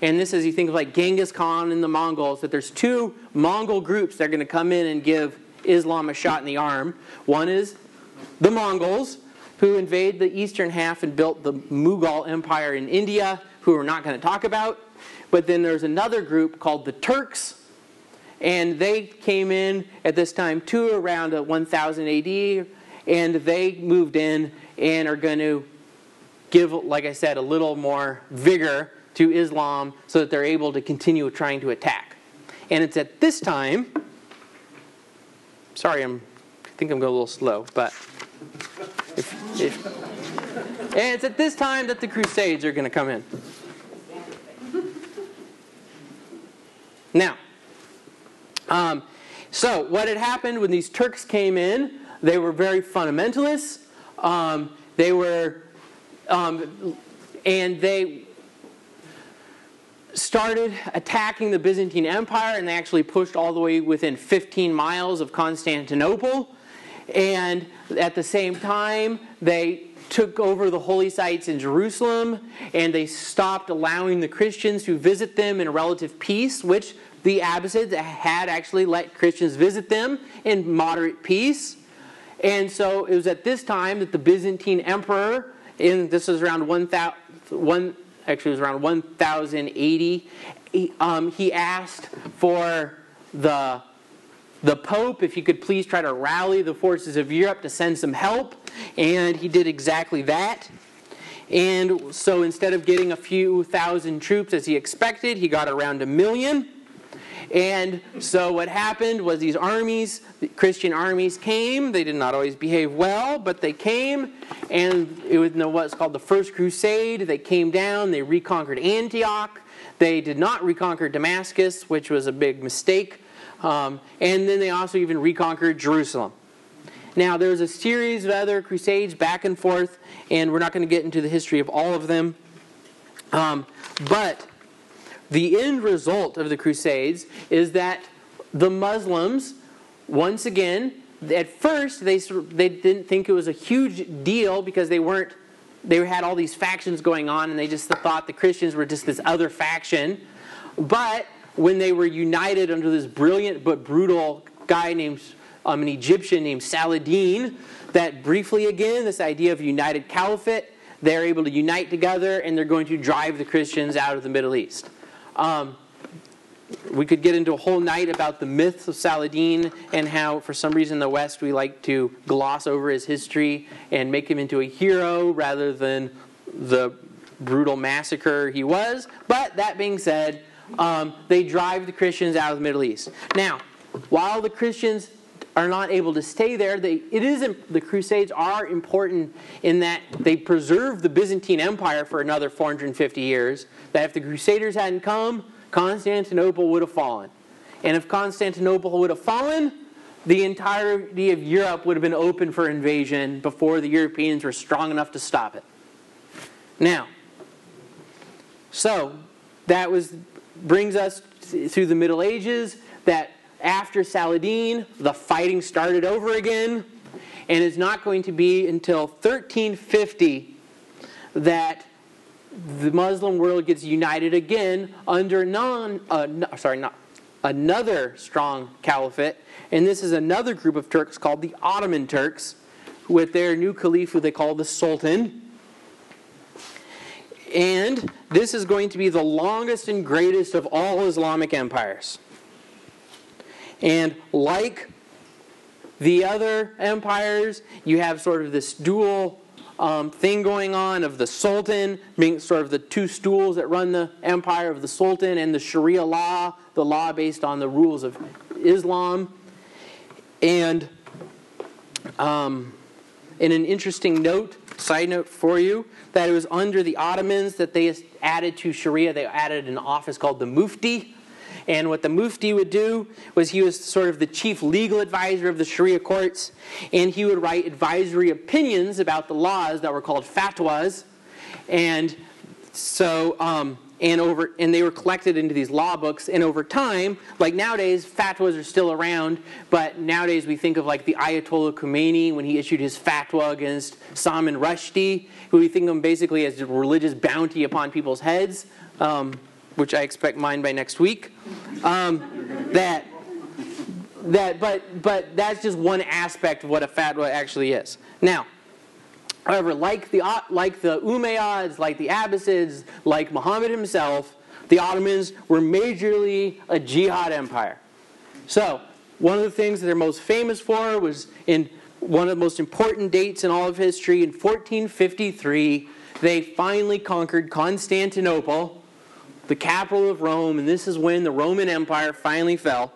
And this is, you think of like Genghis Khan and the Mongols, that there's two Mongol groups that are going to come in and give Islam a shot in the arm. One is the Mongols, who invade the eastern half and built the Mughal Empire in India, who we're not going to talk about. But then there's another group called the Turks, and they came in at this time to around uh, 1000 AD, and they moved in and are going to give, like I said, a little more vigor to Islam so that they're able to continue trying to attack. And it's at this time, sorry, I'm, I think I'm going a little slow, but if, if, and it's at this time that the Crusades are going to come in. Now, um, so what had happened when these Turks came in, they were very fundamentalists. Um, they were um, and they started attacking the Byzantine Empire, and they actually pushed all the way within 15 miles of Constantinople. And at the same time, they took over the holy sites in Jerusalem, and they stopped allowing the Christians to visit them in relative peace, which the Abbasids had actually let Christians visit them in moderate peace. And so it was at this time that the Byzantine emperor in this was around 1000 one, actually it was around 1080 he, um, he asked for the the pope if he could please try to rally the forces of europe to send some help and he did exactly that. And so instead of getting a few thousand troops as he expected he got around a million and so what happened was these armies, the Christian armies came. They did not always behave well, but they came, and it was what's called the First Crusade. They came down, they reconquered Antioch. They did not reconquer Damascus, which was a big mistake. Um, and then they also even reconquered Jerusalem. Now, there's a series of other crusades back and forth, and we're not going to get into the history of all of them. Um, but the end result of the Crusades is that the Muslims, once again, at first they they didn't think it was a huge deal because they weren't they had all these factions going on and they just thought the Christians were just this other faction. But when they were united under this brilliant but brutal guy named um, an Egyptian named Saladin, that briefly again this idea of a united caliphate, they're able to unite together and they're going to drive the Christians out of the Middle East. Um, we could get into a whole night about the myths of Saladin and how, for some reason, in the West we like to gloss over his history and make him into a hero rather than the brutal massacre he was. But that being said, um, they drive the Christians out of the Middle East. Now, while the Christians are not able to stay there, they, it is the Crusades are important in that they preserve the Byzantine Empire for another 450 years that if the Crusaders hadn't come, Constantinople would have fallen. And if Constantinople would have fallen, the entirety of Europe would have been open for invasion before the Europeans were strong enough to stop it. Now, so that was brings us through the Middle Ages. That after Saladin, the fighting started over again, and it's not going to be until 1350 that the Muslim world gets united again under non, uh, no, sorry, not another strong caliphate, and this is another group of Turks called the Ottoman Turks, with their new caliph who they call the Sultan. And this is going to be the longest and greatest of all Islamic empires. And like the other empires, you have sort of this dual um, thing going on of the Sultan being sort of the two stools that run the empire of the Sultan and the Sharia law, the law based on the rules of Islam. And um, in an interesting note, side note for you, that it was under the Ottomans that they added to Sharia, they added an office called the Mufti. And what the Mufti would do was he was sort of the chief legal advisor of the Sharia courts, and he would write advisory opinions about the laws that were called fatwas. And so, um, and over and they were collected into these law books and over time like nowadays fatwas are still around but nowadays we think of like the ayatollah khomeini when he issued his fatwa against salman rushdie who we think of basically as a religious bounty upon people's heads um, which i expect mine by next week um, that that but but that's just one aspect of what a fatwa actually is now However, like the, like the Umayyads, like the Abbasids, like Muhammad himself, the Ottomans were majorly a jihad empire. So, one of the things that they're most famous for was in one of the most important dates in all of history, in 1453, they finally conquered Constantinople, the capital of Rome, and this is when the Roman Empire finally fell.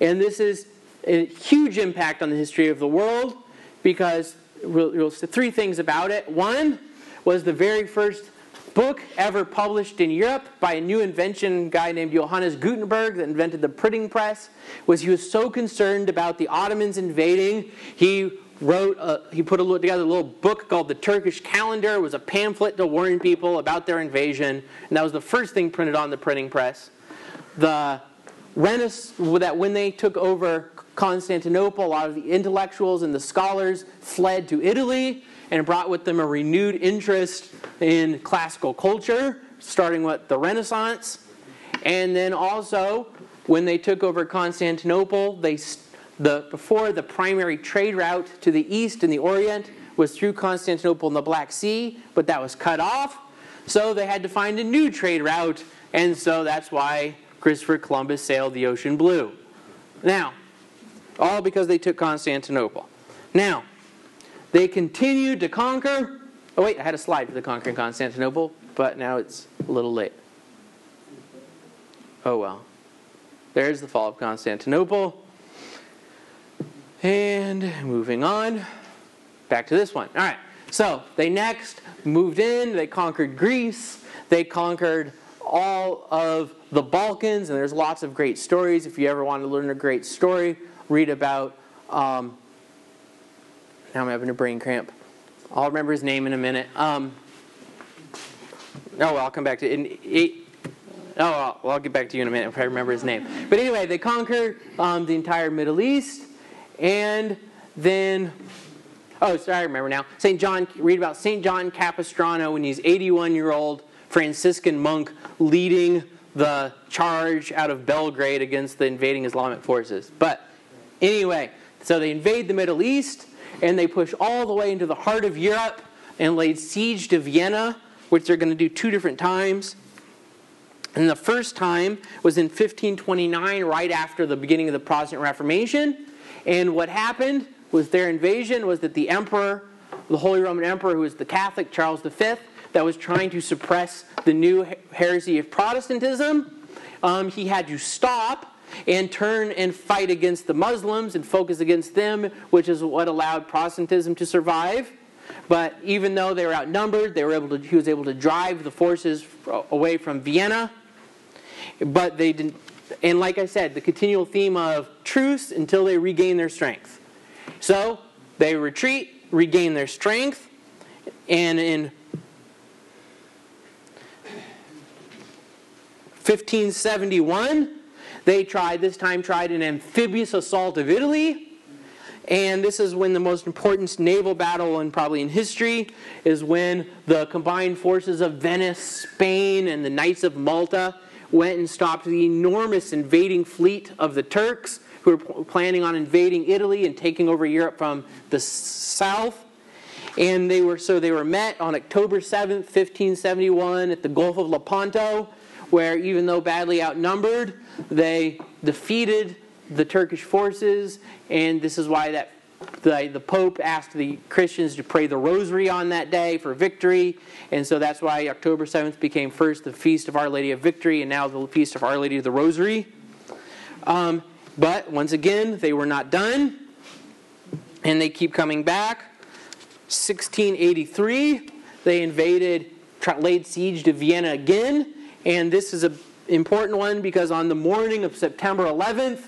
And this is a huge impact on the history of the world because three things about it. One was the very first book ever published in Europe by a new invention guy named Johannes Gutenberg that invented the printing press was he was so concerned about the Ottomans invading he wrote a, he put a, together a little book called the Turkish Calendar. It was a pamphlet to warn people about their invasion. And that was the first thing printed on the printing press. The Renaissance that when they took over Constantinople, a lot of the intellectuals and the scholars fled to Italy and brought with them a renewed interest in classical culture, starting with the Renaissance. And then also, when they took over Constantinople, they, the, before the primary trade route to the east and the Orient was through Constantinople and the Black Sea, but that was cut off. So they had to find a new trade route, and so that's why Christopher Columbus sailed the ocean blue. Now, all because they took Constantinople. Now, they continued to conquer. Oh, wait, I had a slide for the conquering Constantinople, but now it's a little late. Oh, well. There's the fall of Constantinople. And moving on, back to this one. All right, so they next moved in, they conquered Greece, they conquered all of the Balkans, and there's lots of great stories. If you ever want to learn a great story, read about. Um, now I'm having a brain cramp. I'll remember his name in a minute. Um, oh, well, I'll come back to it. it oh, well, I'll get back to you in a minute if I remember his name. But anyway, they conquer um, the entire Middle East, and then, oh, sorry, I remember now. St. John, read about St. John Capistrano when he's 81 year old Franciscan monk leading the charge out of Belgrade against the invading Islamic forces. But Anyway, so they invade the Middle East and they push all the way into the heart of Europe and laid siege to Vienna, which they're going to do two different times. And the first time was in 1529, right after the beginning of the Protestant Reformation. And what happened was their invasion was that the emperor, the Holy Roman Emperor, who was the Catholic Charles V, that was trying to suppress the new heresy of Protestantism, um, he had to stop and turn and fight against the Muslims and focus against them, which is what allowed Protestantism to survive. But even though they were outnumbered, they were able to, he was able to drive the forces away from Vienna. But they didn't, and like I said, the continual theme of truce until they regain their strength. So they retreat, regain their strength, and in 1571, they tried, this time tried an amphibious assault of Italy. And this is when the most important naval battle, and probably in history, is when the combined forces of Venice, Spain, and the Knights of Malta went and stopped the enormous invading fleet of the Turks who were planning on invading Italy and taking over Europe from the south. And they were so they were met on October 7th, 1571 at the Gulf of Lepanto, where even though badly outnumbered, they defeated the Turkish forces, and this is why that the, the Pope asked the Christians to pray the rosary on that day for victory, and so that's why October 7th became first the Feast of Our Lady of Victory, and now the Feast of Our Lady of the Rosary. Um, but once again, they were not done, and they keep coming back. 1683, they invaded, laid siege to Vienna again, and this is an important one because on the morning of September 11th,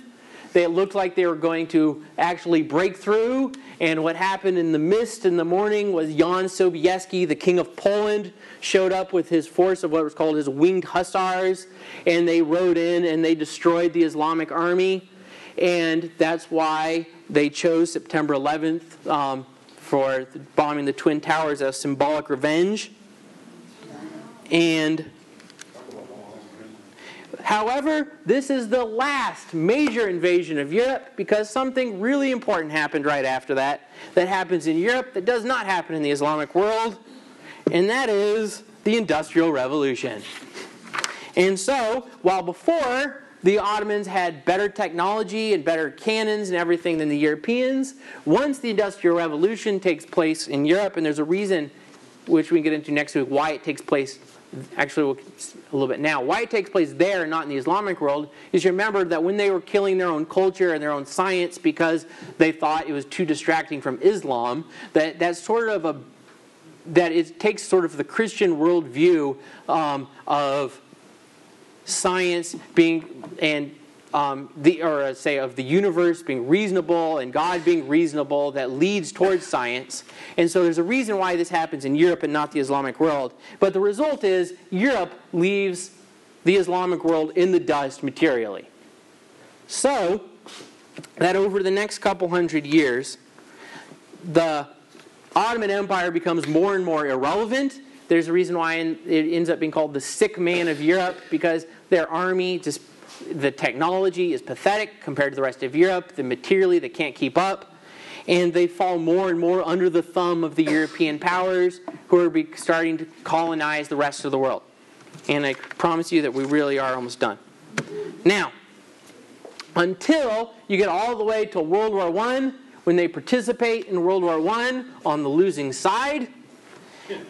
they looked like they were going to actually break through. And what happened in the mist in the morning was Jan Sobieski, the king of Poland, showed up with his force of what was called his winged hussars. And they rode in and they destroyed the Islamic army. And that's why they chose September 11th um, for bombing the Twin Towers as symbolic revenge. And However, this is the last major invasion of Europe because something really important happened right after that that happens in Europe that does not happen in the Islamic world, and that is the Industrial Revolution. And so, while before the Ottomans had better technology and better cannons and everything than the Europeans, once the Industrial Revolution takes place in Europe, and there's a reason which we can get into next week why it takes place actually a little bit now. Why it takes place there and not in the Islamic world is you remember that when they were killing their own culture and their own science because they thought it was too distracting from Islam, that that's sort of a that it takes sort of the Christian worldview um, of science being and um, the, or uh, say of the universe being reasonable and God being reasonable that leads towards science. And so there's a reason why this happens in Europe and not the Islamic world. But the result is Europe leaves the Islamic world in the dust materially. So that over the next couple hundred years, the Ottoman Empire becomes more and more irrelevant. There's a reason why it ends up being called the sick man of Europe because their army just the technology is pathetic compared to the rest of Europe. The materially, they can't keep up. And they fall more and more under the thumb of the European powers who are starting to colonize the rest of the world. And I promise you that we really are almost done. Now, until you get all the way to World War I, when they participate in World War I on the losing side,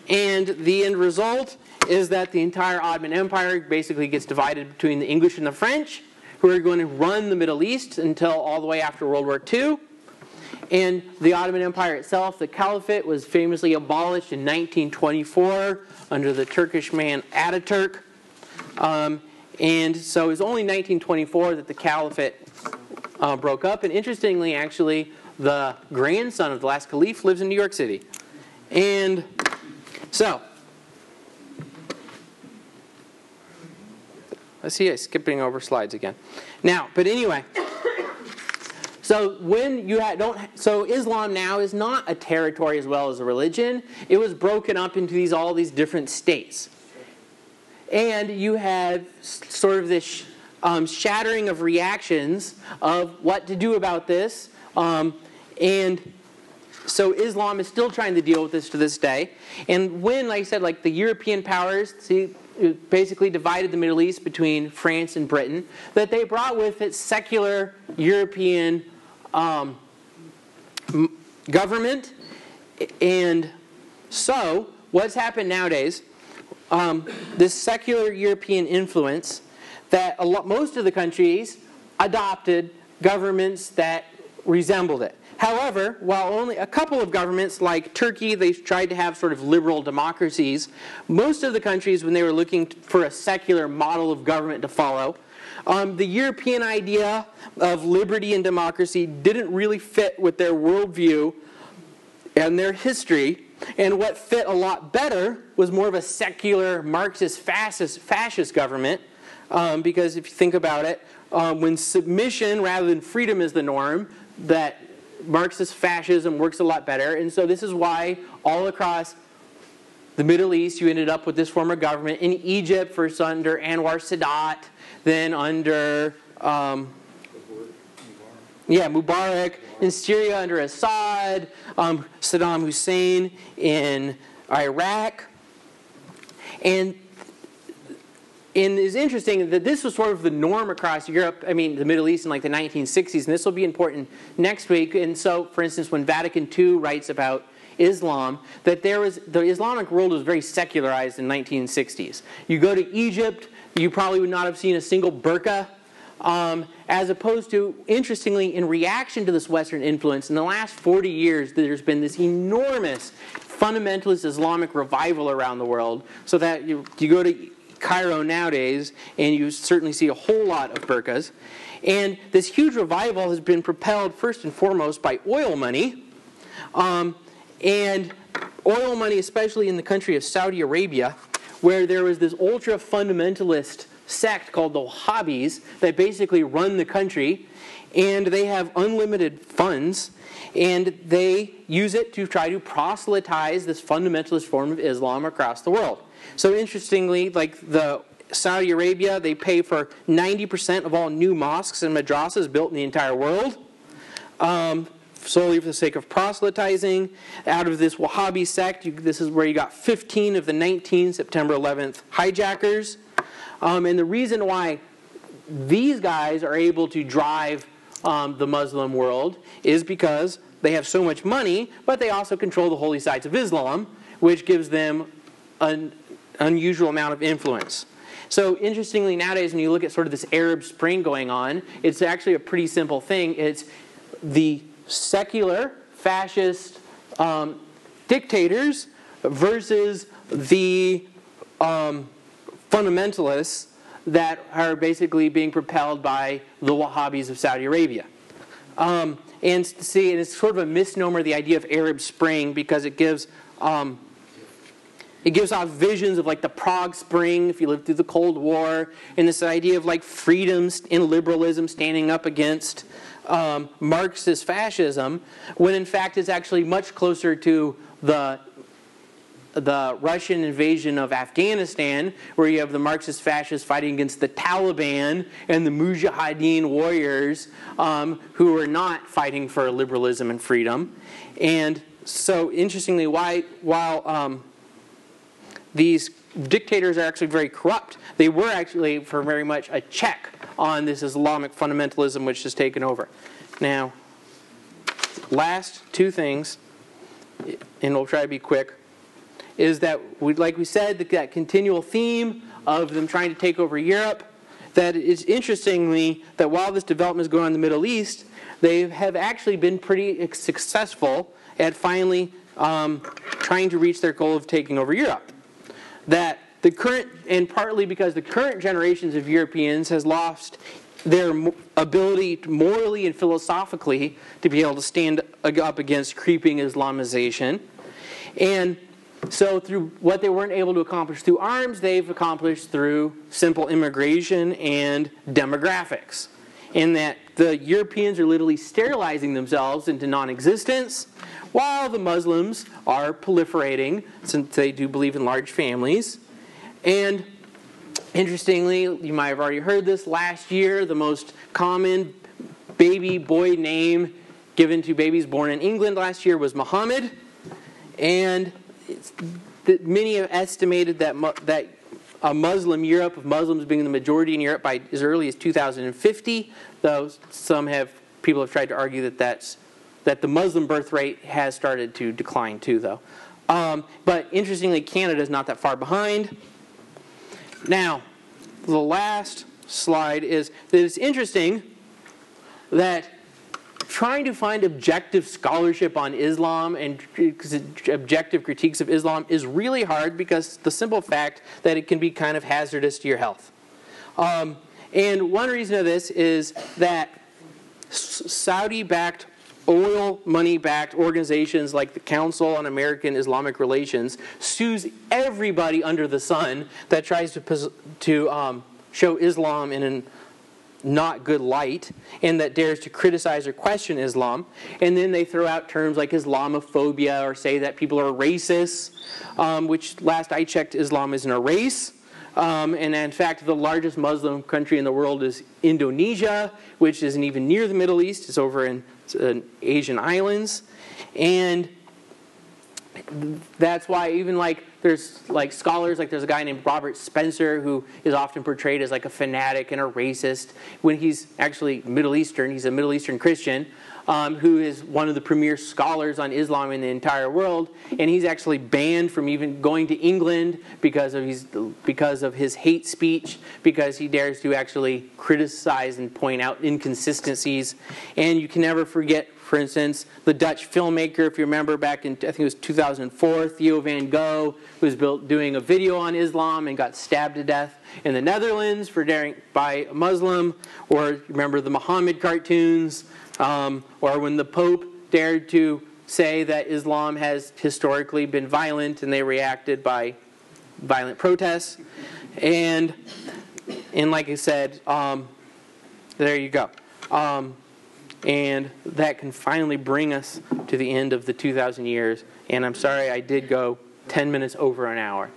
and the end result is that the entire Ottoman Empire basically gets divided between the English and the French, who are going to run the Middle East until all the way after World War II. And the Ottoman Empire itself, the Caliphate, was famously abolished in 1924 under the Turkish man Ataturk. Um, and so it was only 1924 that the Caliphate uh, broke up. And interestingly, actually, the grandson of the last caliph lives in New York City. And so, I see I'm skipping over slides again. Now, but anyway, so when you don't, so Islam now is not a territory as well as a religion. It was broken up into these all these different states, and you have sort of this um, shattering of reactions of what to do about this, um, and so Islam is still trying to deal with this to this day. And when, like I said, like the European powers, see, basically divided the Middle East between France and Britain, that they brought with it secular European um, government. And so, what's happened nowadays, um, this secular European influence, that lot, most of the countries adopted governments that resembled it. However, while only a couple of governments, like Turkey, they tried to have sort of liberal democracies, most of the countries, when they were looking for a secular model of government to follow, um, the European idea of liberty and democracy didn't really fit with their worldview and their history. And what fit a lot better was more of a secular Marxist fascist, fascist government. Um, because if you think about it, um, when submission rather than freedom is the norm, that Marxist fascism works a lot better. And so this is why all across the Middle East you ended up with this form of government. In Egypt, first under Anwar Sadat, then under um, yeah, Mubarak. In Syria under Assad, um, Saddam Hussein in Iraq. And and it's interesting that this was sort of the norm across Europe, I mean, the Middle East in like the 1960s, and this will be important next week. And so, for instance, when Vatican II writes about Islam, that there was the Islamic world was very secularized in 1960s. You go to Egypt, you probably would not have seen a single burqa, um, as opposed to, interestingly, in reaction to this Western influence, in the last 40 years, there's been this enormous fundamentalist Islamic revival around the world. So that you, you go to Cairo nowadays, and you certainly see a whole lot of burqas. And this huge revival has been propelled first and foremost by oil money. Um, and oil money, especially in the country of Saudi Arabia, where there was this ultra fundamentalist sect called the Wahhabis that basically run the country. And they have unlimited funds, and they use it to try to proselytize this fundamentalist form of Islam across the world. So interestingly, like the Saudi Arabia, they pay for 90% of all new mosques and madrasas built in the entire world. Um, solely for the sake of proselytizing. Out of this Wahhabi sect, you, this is where you got 15 of the 19 September 11th hijackers. Um, and the reason why these guys are able to drive um, the Muslim world is because they have so much money, but they also control the holy sites of Islam, which gives them an unusual amount of influence. So, interestingly, nowadays, when you look at sort of this Arab Spring going on, it's actually a pretty simple thing. It's the secular, fascist um, dictators versus the um, fundamentalists that are basically being propelled by the Wahhabis of Saudi Arabia. Um, and see, and it's sort of a misnomer, the idea of Arab Spring, because it gives um, it gives off visions of like the Prague Spring, if you lived through the Cold War, and this idea of like freedom and liberalism standing up against um, Marxist fascism, when in fact it's actually much closer to the the Russian invasion of Afghanistan, where you have the Marxist fascists fighting against the Taliban and the Mujahideen warriors um, who are not fighting for liberalism and freedom. And so, interestingly, why, while um, these dictators are actually very corrupt, they were actually for very much a check on this Islamic fundamentalism which has taken over. Now, last two things, and we'll try to be quick, is that, we, like we said, that continual theme of them trying to take over Europe, that it's interestingly that while this development is going on in the Middle East, they have actually been pretty successful at finally um, trying to reach their goal of taking over Europe. That the current, and partly because the current generations of Europeans has lost their ability morally and philosophically to be able to stand up against creeping Islamization. And so, through what they weren't able to accomplish through arms, they've accomplished through simple immigration and demographics. In that the Europeans are literally sterilizing themselves into non existence, while the Muslims are proliferating, since they do believe in large families. And interestingly, you might have already heard this last year, the most common baby boy name given to babies born in England last year was Muhammad. And many have estimated that, that a Muslim Europe, of Muslims being the majority in Europe by as early as 2050, though some have people have tried to argue that that's that the Muslim birth rate has started to decline too, though. Um, but interestingly, Canada is not that far behind. Now, the last slide is that it's interesting that trying to find objective scholarship on Islam and objective critiques of Islam is really hard because the simple fact that it can be kind of hazardous to your health. Um, and one reason of this is that Saudi backed oil money backed organizations like the Council on American Islamic Relations sues everybody under the sun that tries to, to um, show Islam in an not good light and that dares to criticize or question Islam. And then they throw out terms like Islamophobia or say that people are racist, um, which last I checked, Islam isn't a race. Um, and in fact, the largest Muslim country in the world is Indonesia, which isn't even near the Middle East. It's over in Asian islands. And that's why even like there's like scholars like there's a guy named robert spencer who is often portrayed as like a fanatic and a racist when he's actually middle eastern he's a middle eastern christian um, who is one of the premier scholars on islam in the entire world and he's actually banned from even going to england because of his because of his hate speech because he dares to actually criticize and point out inconsistencies and you can never forget for instance, the Dutch filmmaker, if you remember back in, I think it was 2004, Theo van Gogh, who was built doing a video on Islam and got stabbed to death in the Netherlands for daring by a Muslim. Or remember the Muhammad cartoons, um, or when the Pope dared to say that Islam has historically been violent and they reacted by violent protests. And, and like I said, um, there you go. Um, and that can finally bring us to the end of the 2,000 years. And I'm sorry I did go 10 minutes over an hour.